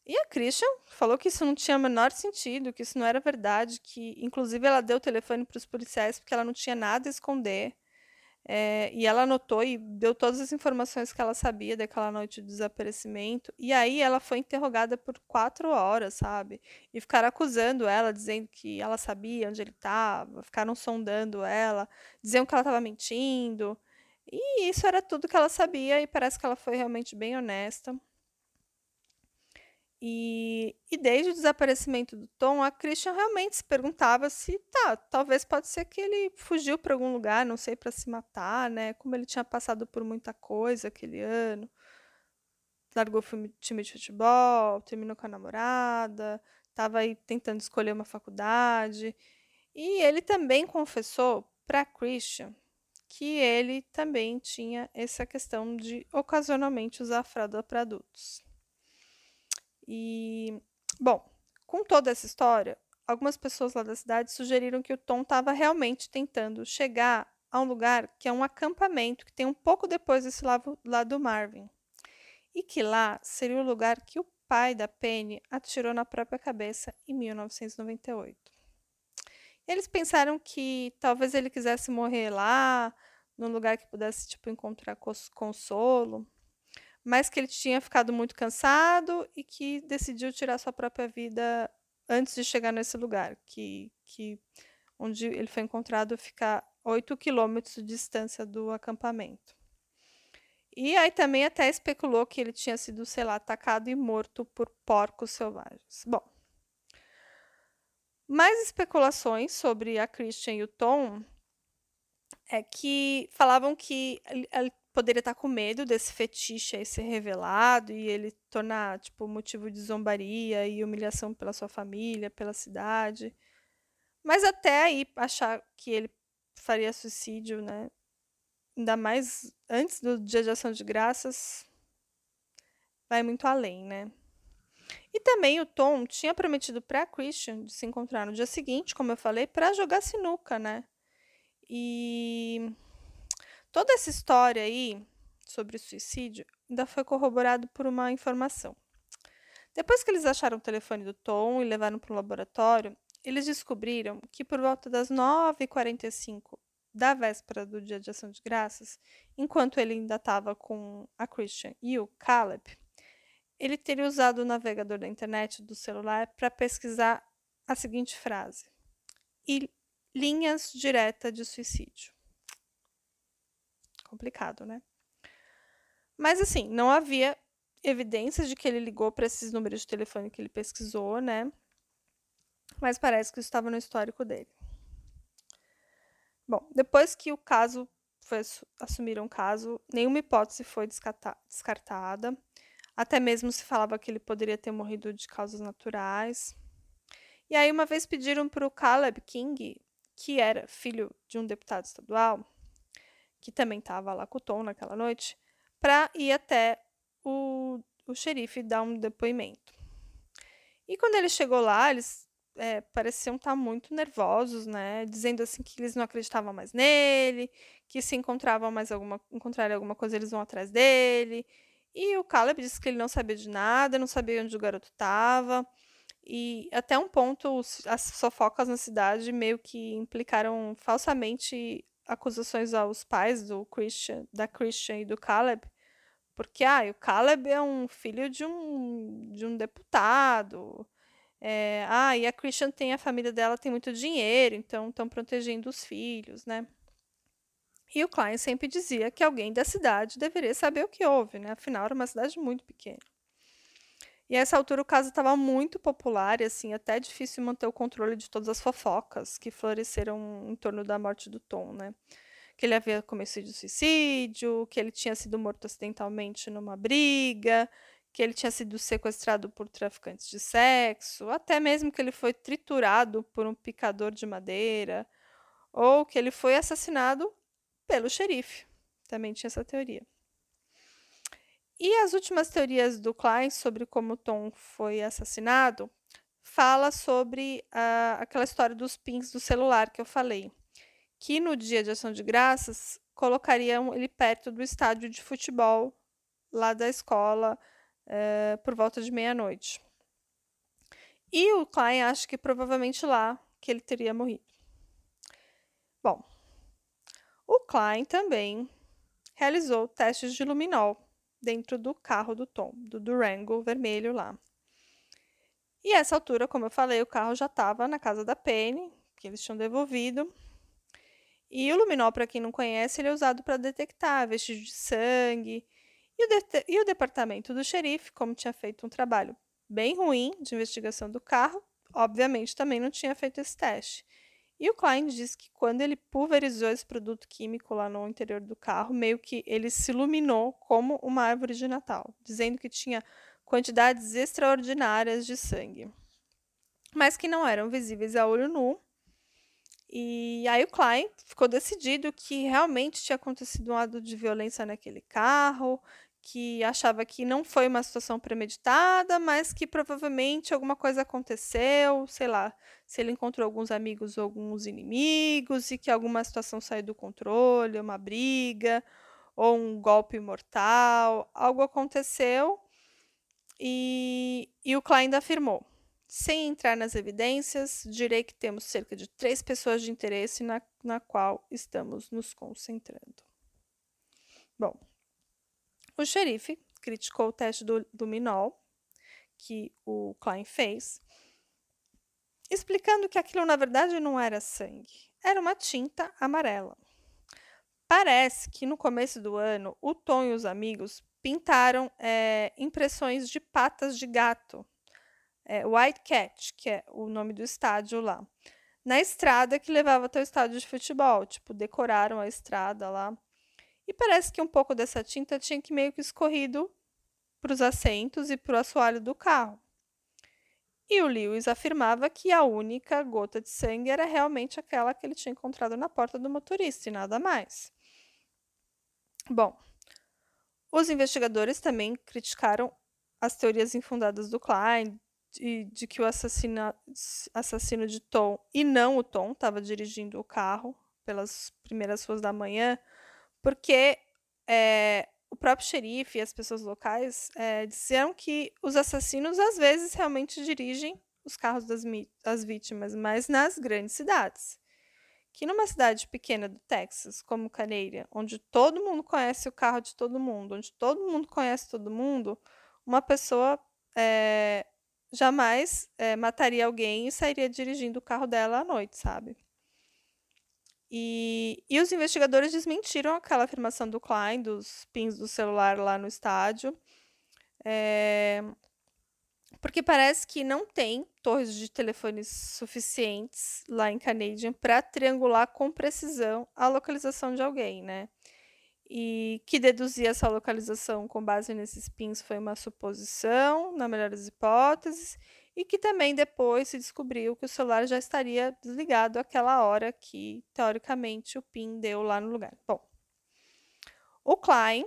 E a Christian falou que isso não tinha o menor sentido, que isso não era verdade, que inclusive ela deu o telefone para os policiais porque ela não tinha nada a esconder. É, e ela anotou e deu todas as informações que ela sabia daquela noite de desaparecimento. E aí ela foi interrogada por quatro horas, sabe? E ficaram acusando ela, dizendo que ela sabia onde ele estava, ficaram sondando ela, diziam que ela estava mentindo. E isso era tudo que ela sabia, e parece que ela foi realmente bem honesta. E, e desde o desaparecimento do Tom, a Christian realmente se perguntava se, tá, talvez pode ser que ele fugiu para algum lugar, não sei, para se matar, né? Como ele tinha passado por muita coisa aquele ano. Largou o time de futebol, terminou com a namorada, estava aí tentando escolher uma faculdade. E ele também confessou para Christian que ele também tinha essa questão de ocasionalmente usar fralda para adultos. E, bom, com toda essa história, algumas pessoas lá da cidade sugeriram que o Tom estava realmente tentando chegar a um lugar que é um acampamento que tem um pouco depois desse lado, lado do Marvin. E que lá seria o lugar que o pai da Penny atirou na própria cabeça em 1998. Eles pensaram que talvez ele quisesse morrer lá, num lugar que pudesse tipo encontrar consolo mas que ele tinha ficado muito cansado e que decidiu tirar sua própria vida antes de chegar nesse lugar, que, que onde ele foi encontrado ficar 8 quilômetros de distância do acampamento. E aí também até especulou que ele tinha sido, sei lá, atacado e morto por porcos selvagens. Bom, mais especulações sobre a Christian e o Tom é que falavam que poderia estar com medo desse fetiche aí ser revelado e ele tornar, tipo, motivo de zombaria e humilhação pela sua família, pela cidade. Mas até aí achar que ele faria suicídio, né? Ainda mais antes do dia de ação de graças, vai muito além, né? E também o Tom tinha prometido para Christian de se encontrar no dia seguinte, como eu falei, para jogar sinuca, né? E Toda essa história aí sobre o suicídio ainda foi corroborado por uma informação. Depois que eles acharam o telefone do Tom e levaram para o laboratório, eles descobriram que por volta das 9h45 da véspera do dia de ação de graças, enquanto ele ainda estava com a Christian e o Caleb, ele teria usado o navegador da internet do celular para pesquisar a seguinte frase: linhas direta de suicídio complicado, né? Mas assim, não havia evidências de que ele ligou para esses números de telefone que ele pesquisou, né? Mas parece que isso estava no histórico dele. Bom, depois que o caso foi assumiram o caso, nenhuma hipótese foi descartada. Até mesmo se falava que ele poderia ter morrido de causas naturais. E aí, uma vez pediram para o Caleb King, que era filho de um deputado estadual, que também estava lá com o Tom naquela noite, para ir até o, o xerife dar um depoimento. E quando ele chegou lá, eles é, pareciam estar tá muito nervosos, né? Dizendo assim que eles não acreditavam mais nele, que se encontravam mais alguma, encontrarem alguma coisa, eles vão atrás dele. E o Caleb disse que ele não sabia de nada, não sabia onde o garoto estava. E até um ponto, as fofocas na cidade meio que implicaram falsamente acusações aos pais do Christian, da Christian e do Caleb, porque ah, o Caleb é um filho de um, de um deputado. É, ah, e a Christian tem a família dela tem muito dinheiro, então estão protegendo os filhos, né? E o Klein sempre dizia que alguém da cidade deveria saber o que houve, né? Afinal, era uma cidade muito pequena. E a essa altura o caso estava muito popular e assim, até difícil manter o controle de todas as fofocas que floresceram em torno da morte do Tom, né? Que ele havia cometido suicídio, que ele tinha sido morto acidentalmente numa briga, que ele tinha sido sequestrado por traficantes de sexo, até mesmo que ele foi triturado por um picador de madeira, ou que ele foi assassinado pelo xerife. Também tinha essa teoria. E as últimas teorias do Klein sobre como Tom foi assassinado fala sobre uh, aquela história dos pins do celular que eu falei, que no dia de ação de graças colocariam ele perto do estádio de futebol lá da escola uh, por volta de meia-noite. E o Klein acha que provavelmente lá que ele teria morrido. Bom, o Klein também realizou testes de luminol dentro do carro do Tom, do Durango vermelho lá. E essa altura, como eu falei, o carro já estava na casa da Penny, que eles tinham devolvido. E o luminol, para quem não conhece, ele é usado para detectar vestígios de sangue. E o, e o departamento do xerife, como tinha feito um trabalho bem ruim de investigação do carro, obviamente também não tinha feito esse teste. E o Klein diz que quando ele pulverizou esse produto químico lá no interior do carro, meio que ele se iluminou como uma árvore de Natal, dizendo que tinha quantidades extraordinárias de sangue, mas que não eram visíveis a olho nu. E aí o Klein ficou decidido que realmente tinha acontecido um ato de violência naquele carro, que achava que não foi uma situação premeditada, mas que provavelmente alguma coisa aconteceu, sei lá, se ele encontrou alguns amigos ou alguns inimigos e que alguma situação saiu do controle, uma briga ou um golpe mortal, algo aconteceu e, e o Klein afirmou. Sem entrar nas evidências, direi que temos cerca de três pessoas de interesse na, na qual estamos nos concentrando. Bom, o xerife criticou o teste do, do Minol, que o Klein fez, explicando que aquilo na verdade não era sangue, era uma tinta amarela. Parece que no começo do ano, o Tom e os amigos pintaram é, impressões de patas de gato, é, White Cat, que é o nome do estádio lá, na estrada que levava até o estádio de futebol. Tipo, decoraram a estrada lá e parece que um pouco dessa tinta tinha que meio que escorrido para os assentos e para o assoalho do carro. E o Lewis afirmava que a única gota de sangue era realmente aquela que ele tinha encontrado na porta do motorista e nada mais. Bom, os investigadores também criticaram as teorias infundadas do Klein de, de que o assassino de Tom e não o Tom estava dirigindo o carro pelas primeiras ruas da manhã, porque é, o próprio xerife e as pessoas locais é, disseram que os assassinos às vezes realmente dirigem os carros das, vítimas, mas nas grandes cidades. Que numa cidade pequena do Texas, como Canadian, onde todo mundo conhece o carro de todo mundo, onde todo mundo conhece todo mundo, uma pessoa é, jamais é, mataria alguém e sairia dirigindo o carro dela à noite, sabe? E, e os investigadores desmentiram aquela afirmação do Klein, dos pins do celular lá no estádio, é, porque parece que não tem torres de telefones suficientes lá em Canadian para triangular com precisão a localização de alguém, né? E que deduzir essa localização com base nesses pins foi uma suposição, na melhor das hipóteses, e que também depois se descobriu que o celular já estaria desligado àquela hora que, teoricamente, o PIN deu lá no lugar. Bom, o Klein,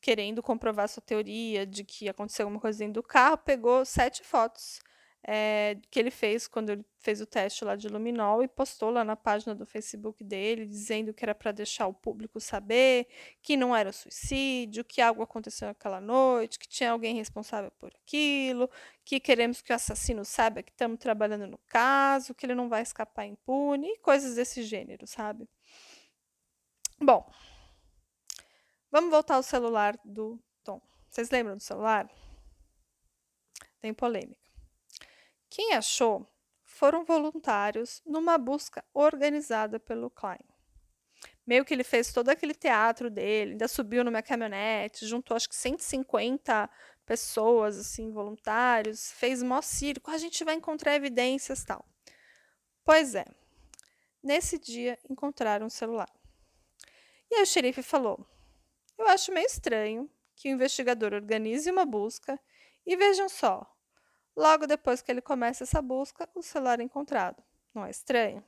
querendo comprovar sua teoria de que aconteceu alguma coisa dentro do carro, pegou sete fotos é, que ele fez quando ele fez o teste lá de luminol e postou lá na página do Facebook dele, dizendo que era para deixar o público saber que não era suicídio, que algo aconteceu naquela noite, que tinha alguém responsável por aquilo, que queremos que o assassino saiba que estamos trabalhando no caso, que ele não vai escapar impune e coisas desse gênero, sabe? Bom, vamos voltar ao celular do Tom. Vocês lembram do celular? Tem polêmica. Quem achou foram voluntários numa busca organizada pelo Klein. Meio que ele fez todo aquele teatro dele, ainda subiu numa caminhonete, juntou acho que 150 pessoas, assim, voluntários, fez mó circo, a gente vai encontrar evidências tal. Pois é, nesse dia encontraram o celular. E aí o xerife falou: Eu acho meio estranho que o investigador organize uma busca e vejam só, Logo depois que ele começa essa busca, o celular é encontrado. Não é estranho?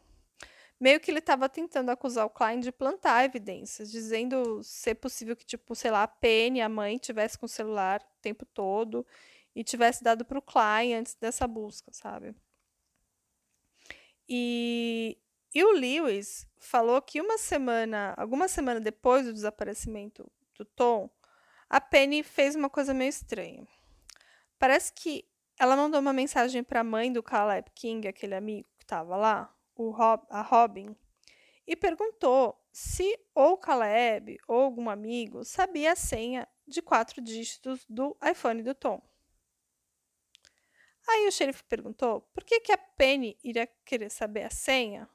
Meio que ele estava tentando acusar o Klein de plantar evidências, dizendo ser possível que, tipo, sei lá, a Penny, a mãe, tivesse com o celular o tempo todo e tivesse dado para o Klein antes dessa busca, sabe? E, e o Lewis falou que uma semana, alguma semana depois do desaparecimento do Tom, a Penny fez uma coisa meio estranha. Parece que ela mandou uma mensagem para a mãe do Caleb King, aquele amigo que estava lá, o Rob, a Robin, e perguntou se ou Caleb ou algum amigo sabia a senha de quatro dígitos do iPhone do Tom. Aí o xerife perguntou por que, que a Penny iria querer saber a senha,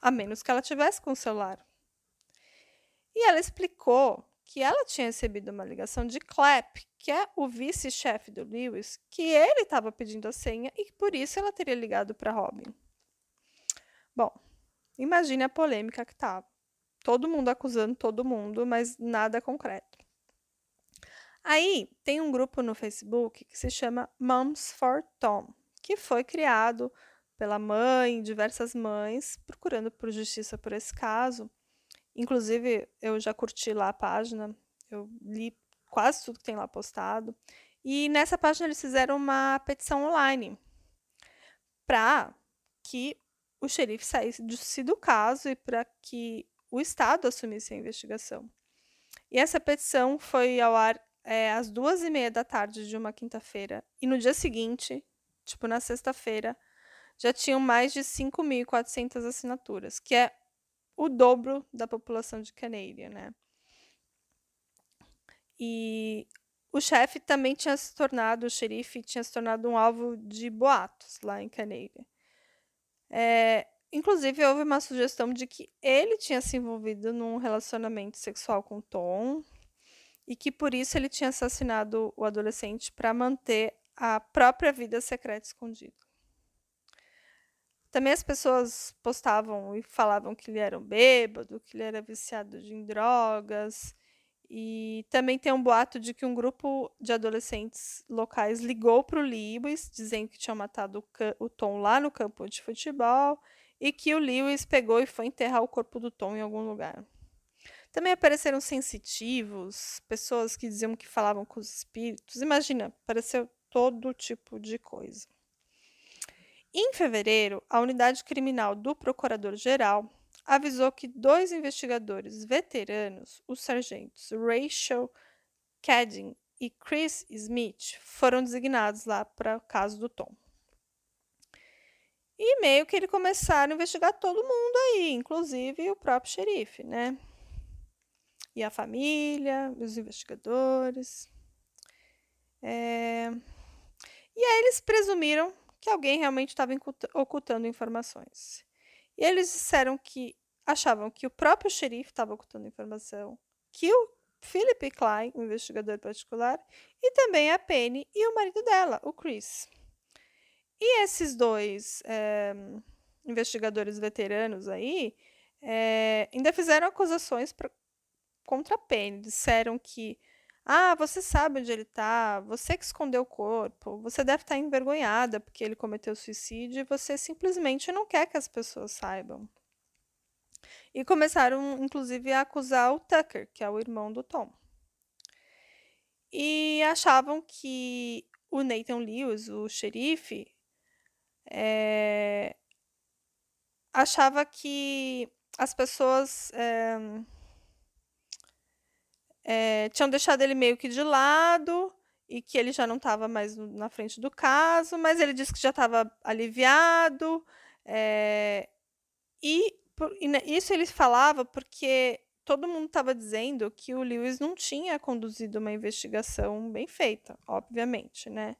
a menos que ela tivesse com o celular. E ela explicou que ela tinha recebido uma ligação de Clapp, que é o vice-chefe do Lewis, que ele estava pedindo a senha e por isso ela teria ligado para Robin. Bom, imagine a polêmica que estava. Todo mundo acusando todo mundo, mas nada concreto. Aí tem um grupo no Facebook que se chama Moms for Tom, que foi criado pela mãe, diversas mães, procurando por justiça por esse caso. Inclusive, eu já curti lá a página, eu li quase tudo que tem lá postado. E nessa página eles fizeram uma petição online para que o xerife saísse do caso e para que o Estado assumisse a investigação. E essa petição foi ao ar é, às duas e meia da tarde de uma quinta-feira. E no dia seguinte, tipo na sexta-feira, já tinham mais de 5.400 assinaturas, que é o dobro da população de Canadian, né? E o chefe também tinha se tornado, o xerife tinha se tornado um alvo de boatos lá em Canadian. É, inclusive, houve uma sugestão de que ele tinha se envolvido num relacionamento sexual com Tom e que por isso ele tinha assassinado o adolescente para manter a própria vida secreta escondida. Também as pessoas postavam e falavam que ele era um bêbado, que ele era viciado em drogas. E também tem um boato de que um grupo de adolescentes locais ligou para o Lewis, dizendo que tinha matado o, o Tom lá no campo de futebol e que o Lewis pegou e foi enterrar o corpo do Tom em algum lugar. Também apareceram sensitivos, pessoas que diziam que falavam com os espíritos. Imagina, apareceu todo tipo de coisa. Em fevereiro, a unidade criminal do Procurador-Geral avisou que dois investigadores veteranos, os sargentos Rachel Cadding e Chris Smith, foram designados lá para o caso do Tom. E meio que eles começaram a investigar todo mundo aí, inclusive o próprio xerife, né? E a família, os investigadores. É... E aí eles presumiram que alguém realmente estava ocultando informações. E eles disseram que achavam que o próprio xerife estava ocultando informação, que o Philip Klein, o investigador particular, e também a Penny e o marido dela, o Chris. E esses dois é, investigadores veteranos aí é, ainda fizeram acusações pra, contra a Penny. Disseram que ah, você sabe onde ele está, você que escondeu o corpo, você deve estar tá envergonhada porque ele cometeu suicídio e você simplesmente não quer que as pessoas saibam. E começaram, inclusive, a acusar o Tucker, que é o irmão do Tom. E achavam que o Nathan Lewis, o xerife, é, achava que as pessoas é, é, tinham deixado ele meio que de lado e que ele já não estava mais na frente do caso, mas ele disse que já estava aliviado. É, e, por, e, isso ele falava porque todo mundo estava dizendo que o Lewis não tinha conduzido uma investigação bem feita, obviamente, né?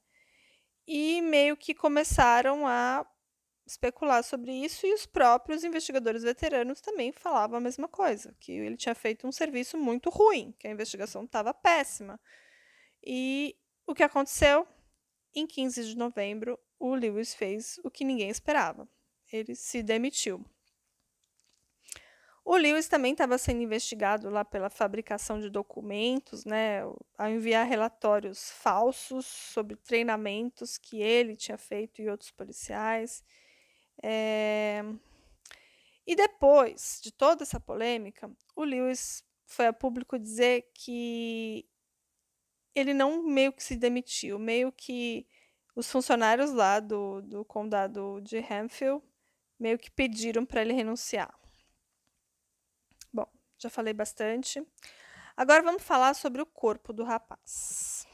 E meio que começaram a especular sobre isso e os próprios investigadores veteranos também falavam a mesma coisa, que ele tinha feito um serviço muito ruim, que a investigação estava péssima. E o que aconteceu? Em 15 de novembro, o Lewis fez o que ninguém esperava. Ele se demitiu. O Lewis também estava sendo investigado lá pela fabricação de documentos, né, ao enviar relatórios falsos sobre treinamentos que ele tinha feito e outros policiais. É... E depois de toda essa polêmica, o Lewis foi a público dizer que ele não meio que se demitiu, meio que os funcionários lá do, do condado de Hanfield meio que pediram para ele renunciar. Já falei bastante. Agora vamos falar sobre o corpo do rapaz.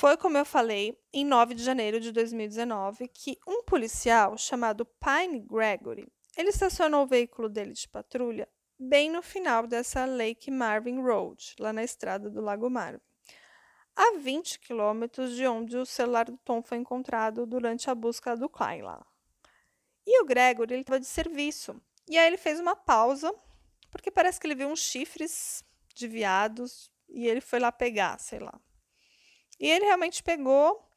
Foi, como eu falei, em 9 de janeiro de 2019 que um policial chamado Pine Gregory, ele estacionou o veículo dele de patrulha bem no final dessa Lake Marvin Road, lá na estrada do Lago Marvin, a 20 quilômetros de onde o celular do Tom foi encontrado durante a busca do Klein lá. E o Gregory estava de serviço e aí ele fez uma pausa, porque parece que ele viu uns chifres de viados e ele foi lá pegar, sei lá. E ele realmente pegou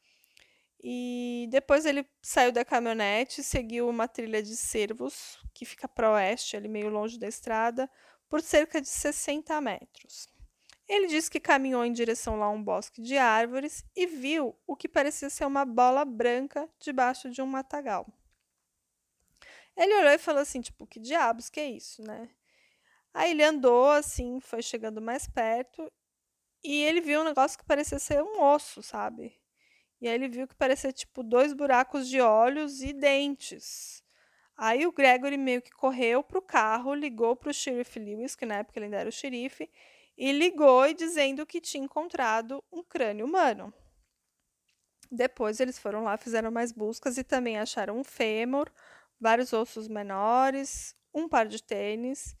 e depois ele saiu da caminhonete, seguiu uma trilha de cervos que fica para oeste, ali meio longe da estrada, por cerca de 60 metros. Ele disse que caminhou em direção lá a um bosque de árvores e viu o que parecia ser uma bola branca debaixo de um matagal. Ele olhou e falou assim, tipo, que diabos que é isso, né? Aí ele andou assim, foi chegando mais perto e ele viu um negócio que parecia ser um osso, sabe? E aí ele viu que parecia tipo dois buracos de olhos e dentes. Aí o Gregory meio que correu pro carro, ligou pro xerife Lewis, que na época ele ainda era o xerife, e ligou e dizendo que tinha encontrado um crânio humano. Depois eles foram lá, fizeram mais buscas e também acharam um fêmur, vários ossos menores, um par de tênis,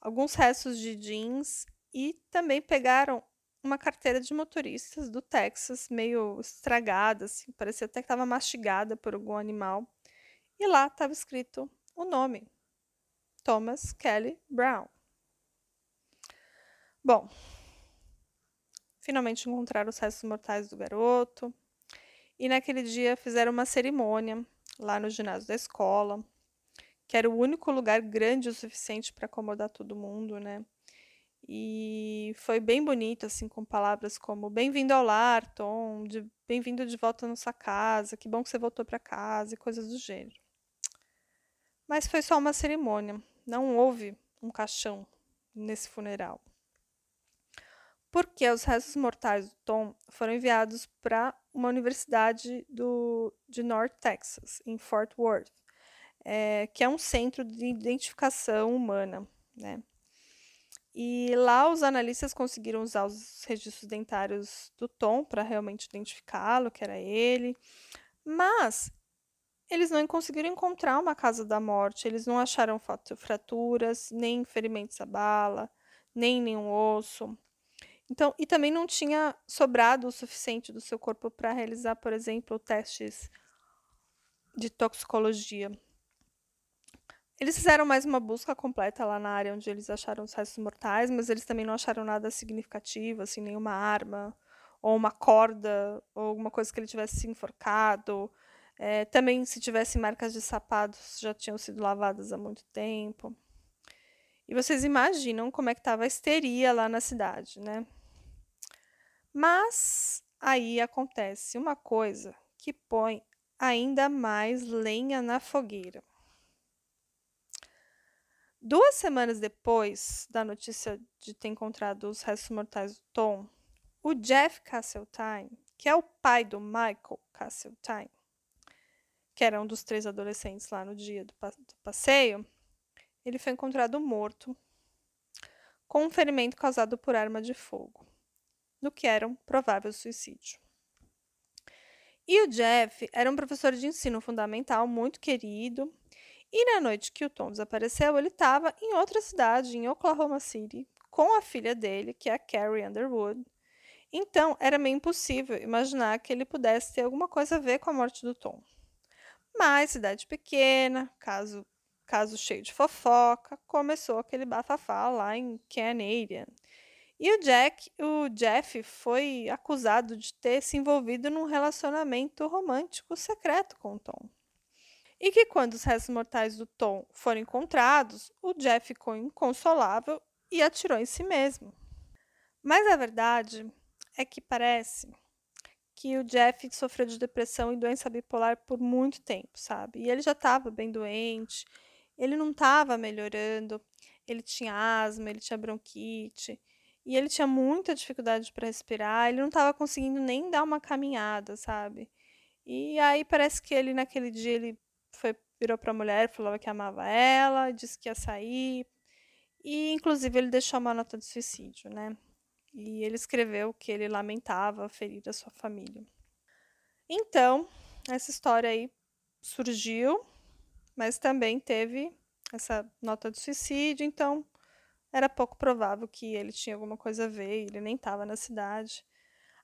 alguns restos de jeans e também pegaram uma carteira de motoristas do Texas, meio estragada, assim, parecia até que estava mastigada por algum animal. E lá estava escrito o nome: Thomas Kelly Brown. Bom, finalmente encontraram os restos mortais do garoto. E naquele dia fizeram uma cerimônia lá no ginásio da escola, que era o único lugar grande o suficiente para acomodar todo mundo, né? E foi bem bonito, assim, com palavras como bem-vindo ao lar, Tom, bem-vindo de volta na sua casa, que bom que você voltou para casa e coisas do gênero. Mas foi só uma cerimônia, não houve um caixão nesse funeral. Porque os restos mortais do Tom foram enviados para uma universidade do, de North Texas, em Fort Worth, é, que é um centro de identificação humana. Né? E lá os analistas conseguiram usar os registros dentários do Tom para realmente identificá-lo, que era ele. Mas eles não conseguiram encontrar uma casa da morte, eles não acharam fraturas, nem ferimentos à bala, nem nenhum osso. Então, e também não tinha sobrado o suficiente do seu corpo para realizar, por exemplo, testes de toxicologia. Eles fizeram mais uma busca completa lá na área onde eles acharam os restos mortais, mas eles também não acharam nada significativo, assim, nenhuma arma, ou uma corda, ou alguma coisa que ele tivesse se enforcado. É, também, se tivesse marcas de sapatos, já tinham sido lavadas há muito tempo. E vocês imaginam como é que estava a histeria lá na cidade, né? Mas aí acontece uma coisa que põe ainda mais lenha na fogueira. Duas semanas depois da notícia de ter encontrado os restos mortais do Tom, o Jeff Casseltine, que é o pai do Michael Casseltine, que era um dos três adolescentes lá no dia do, passeio, ele foi encontrado morto com um ferimento causado por arma de fogo, no que era um provável suicídio. E o Jeff era um professor de ensino fundamental muito querido, e na noite que o Tom desapareceu, ele estava em outra cidade, em Oklahoma City, com a filha dele, que é a Carrie Underwood. Então, era meio impossível imaginar que ele pudesse ter alguma coisa a ver com a morte do Tom. Mas, cidade pequena, caso, caso cheio de fofoca, começou aquele bafafá lá em Canadian. E o Jack, o Jeff foi acusado de ter se envolvido num relacionamento romântico secreto com o Tom. E que quando os restos mortais do Tom foram encontrados, o Jeff ficou inconsolável e atirou em si mesmo. Mas a verdade é que parece que o Jeff sofreu de depressão e doença bipolar por muito tempo, sabe? E ele já estava bem doente, ele não estava melhorando, ele tinha asma, ele tinha bronquite. E ele tinha muita dificuldade para respirar, ele não estava conseguindo nem dar uma caminhada, sabe? E aí parece que ele naquele dia ele foi virou para a mulher, falava que amava ela, disse que ia sair. E inclusive ele deixou uma nota de suicídio, né? E ele escreveu que ele lamentava ferir a sua família. Então, essa história aí surgiu, mas também teve essa nota de suicídio, então era pouco provável que ele tinha alguma coisa a ver, ele nem estava na cidade.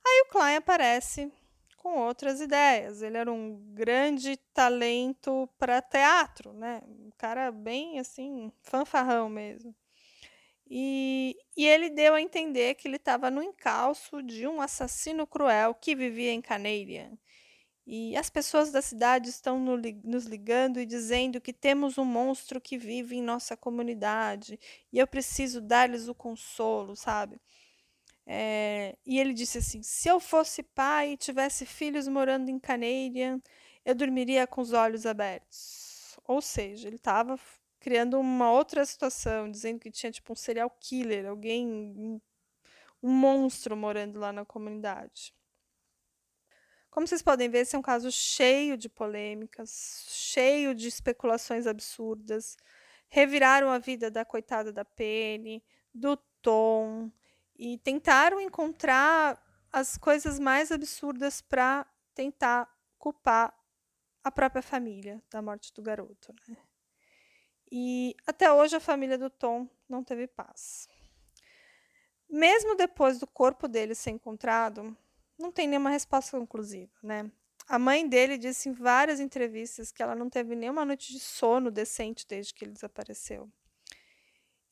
Aí o Klein aparece com outras ideias. Ele era um grande talento para teatro, né? Um cara bem assim, fanfarrão mesmo. E, e ele deu a entender que ele estava no encalço de um assassino cruel que vivia em Canadian e as pessoas da cidade estão no, nos ligando e dizendo que temos um monstro que vive em nossa comunidade e eu preciso dar-lhes o consolo, sabe? É, e ele disse assim: se eu fosse pai e tivesse filhos morando em Canadian, eu dormiria com os olhos abertos. Ou seja, ele estava criando uma outra situação, dizendo que tinha tipo um serial killer, alguém, um monstro morando lá na comunidade. Como vocês podem ver, esse é um caso cheio de polêmicas, cheio de especulações absurdas. Reviraram a vida da coitada da Penny, do Tom, e tentaram encontrar as coisas mais absurdas para tentar culpar a própria família da morte do garoto. Né? E até hoje a família do Tom não teve paz. Mesmo depois do corpo dele ser encontrado, não tem nenhuma resposta conclusiva, né? A mãe dele disse em várias entrevistas que ela não teve nenhuma noite de sono decente desde que ele desapareceu.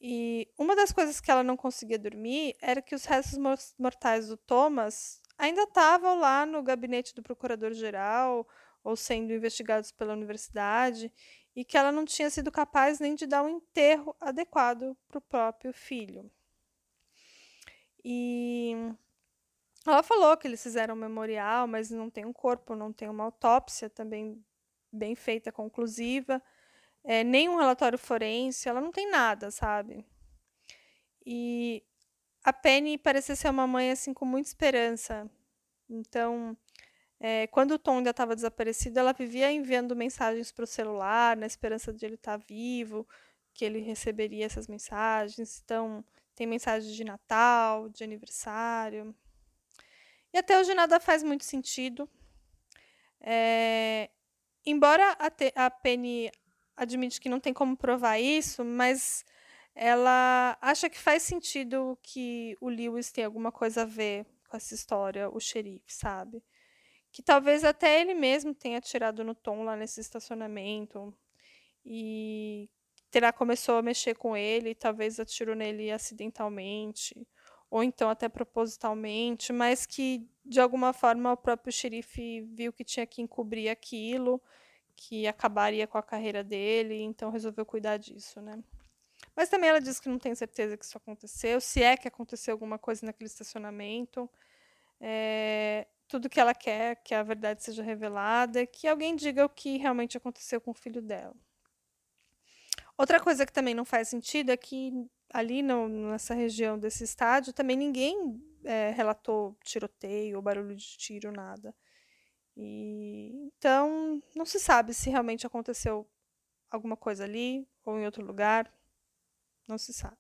E uma das coisas que ela não conseguia dormir era que os restos mortais do Thomas ainda estavam lá no gabinete do procurador-geral ou sendo investigados pela universidade e que ela não tinha sido capaz nem de dar um enterro adequado para o próprio filho. E ela falou que eles fizeram um memorial, mas não tem um corpo, não tem uma autópsia também bem feita, conclusiva, é, nem um relatório forense, ela não tem nada, sabe? E a Penny parecia ser uma mãe assim com muita esperança. Então, é, quando o Tom ainda estava desaparecido, ela vivia enviando mensagens para o celular, na esperança de ele estar tá vivo, que ele receberia essas mensagens. Então, tem mensagens de Natal, de aniversário. E até hoje nada faz muito sentido. É, embora a, a Penny admite que não tem como provar isso, mas ela acha que faz sentido que o Lewis tenha alguma coisa a ver com essa história, o xerife, sabe? Que talvez até ele mesmo tenha atirado no Tom lá nesse estacionamento e terá começou a mexer com ele, talvez atirou nele acidentalmente ou então até propositalmente, mas que de alguma forma o próprio xerife viu que tinha que encobrir aquilo, que acabaria com a carreira dele, então resolveu cuidar disso, né? Mas também ela diz que não tem certeza que isso aconteceu, se é que aconteceu alguma coisa naquele estacionamento. É, tudo que ela quer que a verdade seja revelada, que alguém diga o que realmente aconteceu com o filho dela. Outra coisa que também não faz sentido é que ali no, nessa região desse estádio também ninguém é, relatou tiroteio ou barulho de tiro, nada. E, então, não se sabe se realmente aconteceu alguma coisa ali ou em outro lugar. Não se sabe.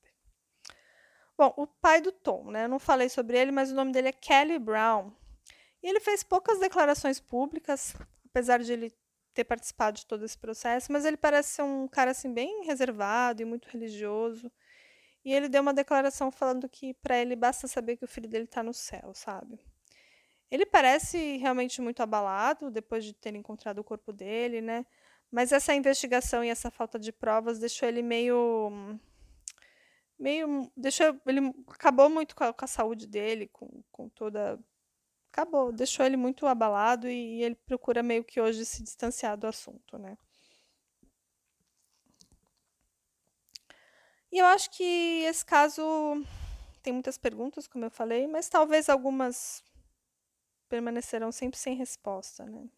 Bom, o pai do Tom, né? Eu não falei sobre ele, mas o nome dele é Kelly Brown. E ele fez poucas declarações públicas, apesar de ele ter participado de todo esse processo, mas ele parece ser um cara assim bem reservado e muito religioso. E ele deu uma declaração falando que para ele basta saber que o filho dele está no céu, sabe? Ele parece realmente muito abalado depois de ter encontrado o corpo dele, né? Mas essa investigação e essa falta de provas deixou ele meio meio deixou ele acabou muito com a, com a saúde dele, com, com toda acabou, deixou ele muito abalado e, e ele procura meio que hoje se distanciar do assunto, né? E eu acho que esse caso tem muitas perguntas, como eu falei, mas talvez algumas permanecerão sempre sem resposta, né?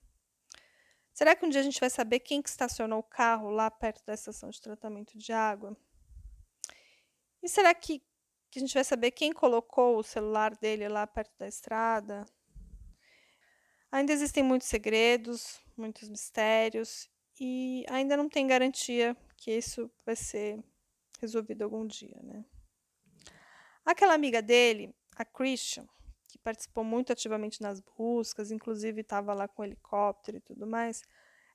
Será que um dia a gente vai saber quem que estacionou o carro lá perto da estação de tratamento de água? E será que, que a gente vai saber quem colocou o celular dele lá perto da estrada? Ainda existem muitos segredos, muitos mistérios, e ainda não tem garantia que isso vai ser resolvido algum dia, né? Aquela amiga dele, a Christian, que participou muito ativamente nas buscas, inclusive estava lá com helicóptero e tudo mais,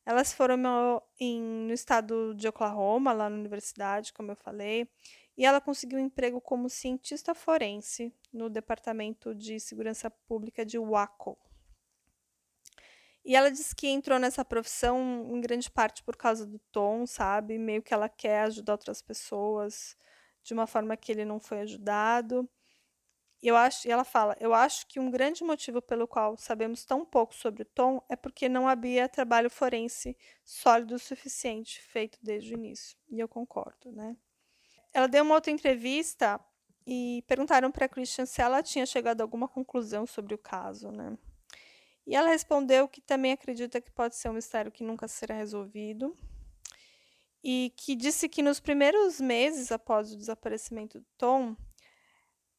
elas foram no, em, no estado de Oklahoma, lá na universidade, como eu falei, e ela conseguiu um emprego como cientista forense no Departamento de Segurança Pública de Waco. E ela disse que entrou nessa profissão em grande parte por causa do Tom, sabe? Meio que ela quer ajudar outras pessoas de uma forma que ele não foi ajudado. Eu acho, e ela fala, eu acho que um grande motivo pelo qual sabemos tão pouco sobre o Tom é porque não havia trabalho forense sólido o suficiente feito desde o início. E eu concordo, né? Ela deu uma outra entrevista e perguntaram para Christian se ela tinha chegado a alguma conclusão sobre o caso, né? E ela respondeu que também acredita que pode ser um mistério que nunca será resolvido. E que disse que nos primeiros meses após o desaparecimento do Tom,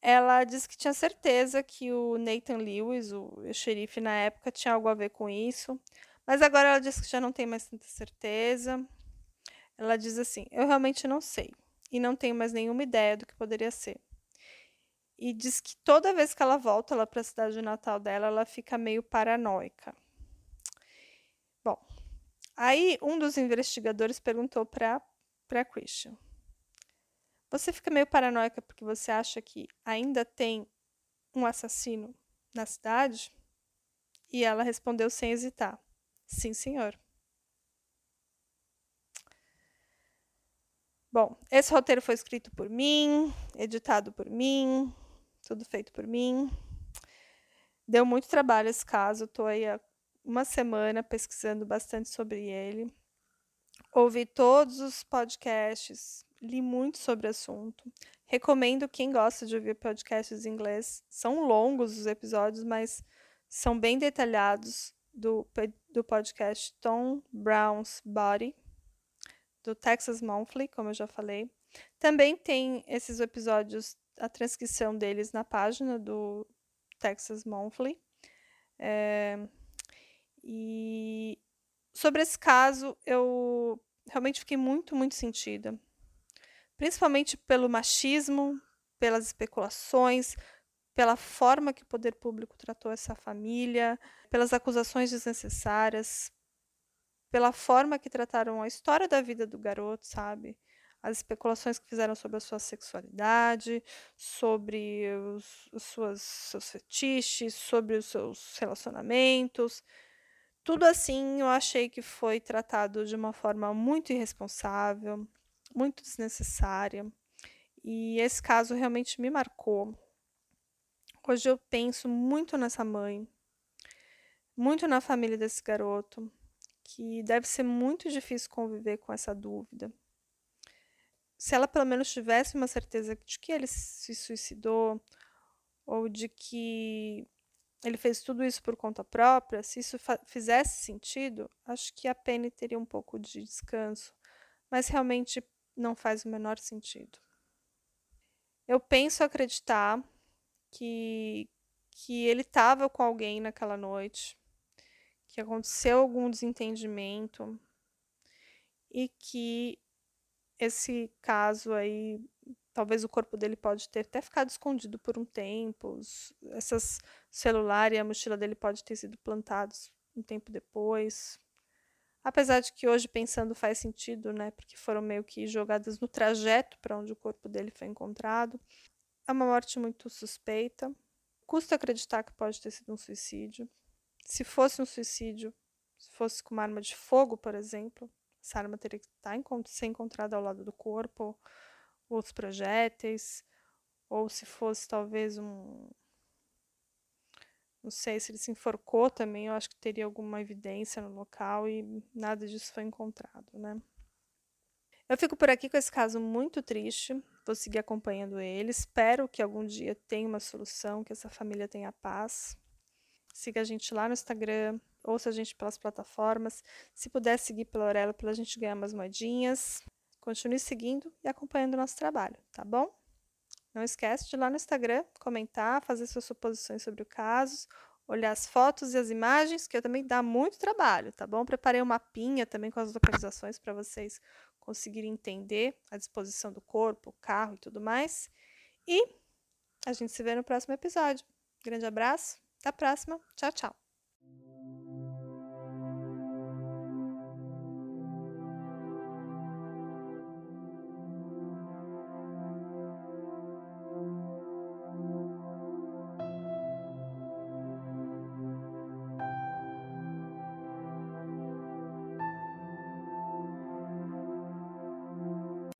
ela disse que tinha certeza que o Nathan Lewis, o xerife na época, tinha algo a ver com isso. Mas agora ela disse que já não tem mais tanta certeza. Ela diz assim: Eu realmente não sei. E não tenho mais nenhuma ideia do que poderia ser e diz que toda vez que ela volta lá para a cidade de natal dela, ela fica meio paranoica. Bom, aí um dos investigadores perguntou para Christian: Você fica meio paranoica porque você acha que ainda tem um assassino na cidade? E ela respondeu sem hesitar: Sim, senhor. Bom, esse roteiro foi escrito por mim, editado por mim, tudo feito por mim. Deu muito trabalho esse caso, estou aí há uma semana pesquisando bastante sobre ele. Ouvi todos os podcasts, li muito sobre o assunto. Recomendo quem gosta de ouvir podcasts em inglês. São longos os episódios, mas são bem detalhados do, do podcast Tom Brown's Body, do Texas Monthly, como eu já falei. Também tem esses episódios a transcrição deles na página do Texas Monthly. É, e sobre esse caso, eu realmente fiquei muito, muito sentida. Principalmente pelo machismo, pelas especulações, pela forma que o poder público tratou essa família, pelas acusações desnecessárias, pela forma que trataram a história da vida do garoto, sabe? as especulações que fizeram sobre a sua sexualidade, sobre os, os suas, seus fetiches, sobre os seus relacionamentos. Tudo assim eu achei que foi tratado de uma forma muito irresponsável, muito desnecessária. E esse caso realmente me marcou. Hoje eu penso muito nessa mãe, muito na família desse garoto, que deve ser muito difícil conviver com essa dúvida se ela pelo menos tivesse uma certeza de que ele se suicidou ou de que ele fez tudo isso por conta própria, se isso fizesse sentido, acho que a Penny teria um pouco de descanso. Mas realmente não faz o menor sentido. Eu penso acreditar que, que ele estava com alguém naquela noite, que aconteceu algum desentendimento e que esse caso aí, talvez o corpo dele pode ter até ficado escondido por um tempo, essas celular e a mochila dele pode ter sido plantados um tempo depois. Apesar de que hoje pensando faz sentido, né, porque foram meio que jogadas no trajeto para onde o corpo dele foi encontrado. É uma morte muito suspeita. Custa acreditar que pode ter sido um suicídio. Se fosse um suicídio, se fosse com uma arma de fogo, por exemplo, essa arma teria que estar, tá ser encontrada ao lado do corpo, outros projéteis, ou se fosse talvez um. Não sei se ele se enforcou também, eu acho que teria alguma evidência no local e nada disso foi encontrado, né? Eu fico por aqui com esse caso muito triste, vou seguir acompanhando ele. Espero que algum dia tenha uma solução, que essa família tenha paz. Siga a gente lá no Instagram, ouça a gente pelas plataformas. Se puder seguir pela Aurela para a gente ganhar umas moedinhas, continue seguindo e acompanhando o nosso trabalho, tá bom? Não esquece de ir lá no Instagram, comentar, fazer suas suposições sobre o caso, olhar as fotos e as imagens, que eu também dá muito trabalho, tá bom? Preparei um mapinha também com as localizações para vocês conseguirem entender a disposição do corpo, o carro e tudo mais. E a gente se vê no próximo episódio. Grande abraço, até a próxima. Tchau, tchau.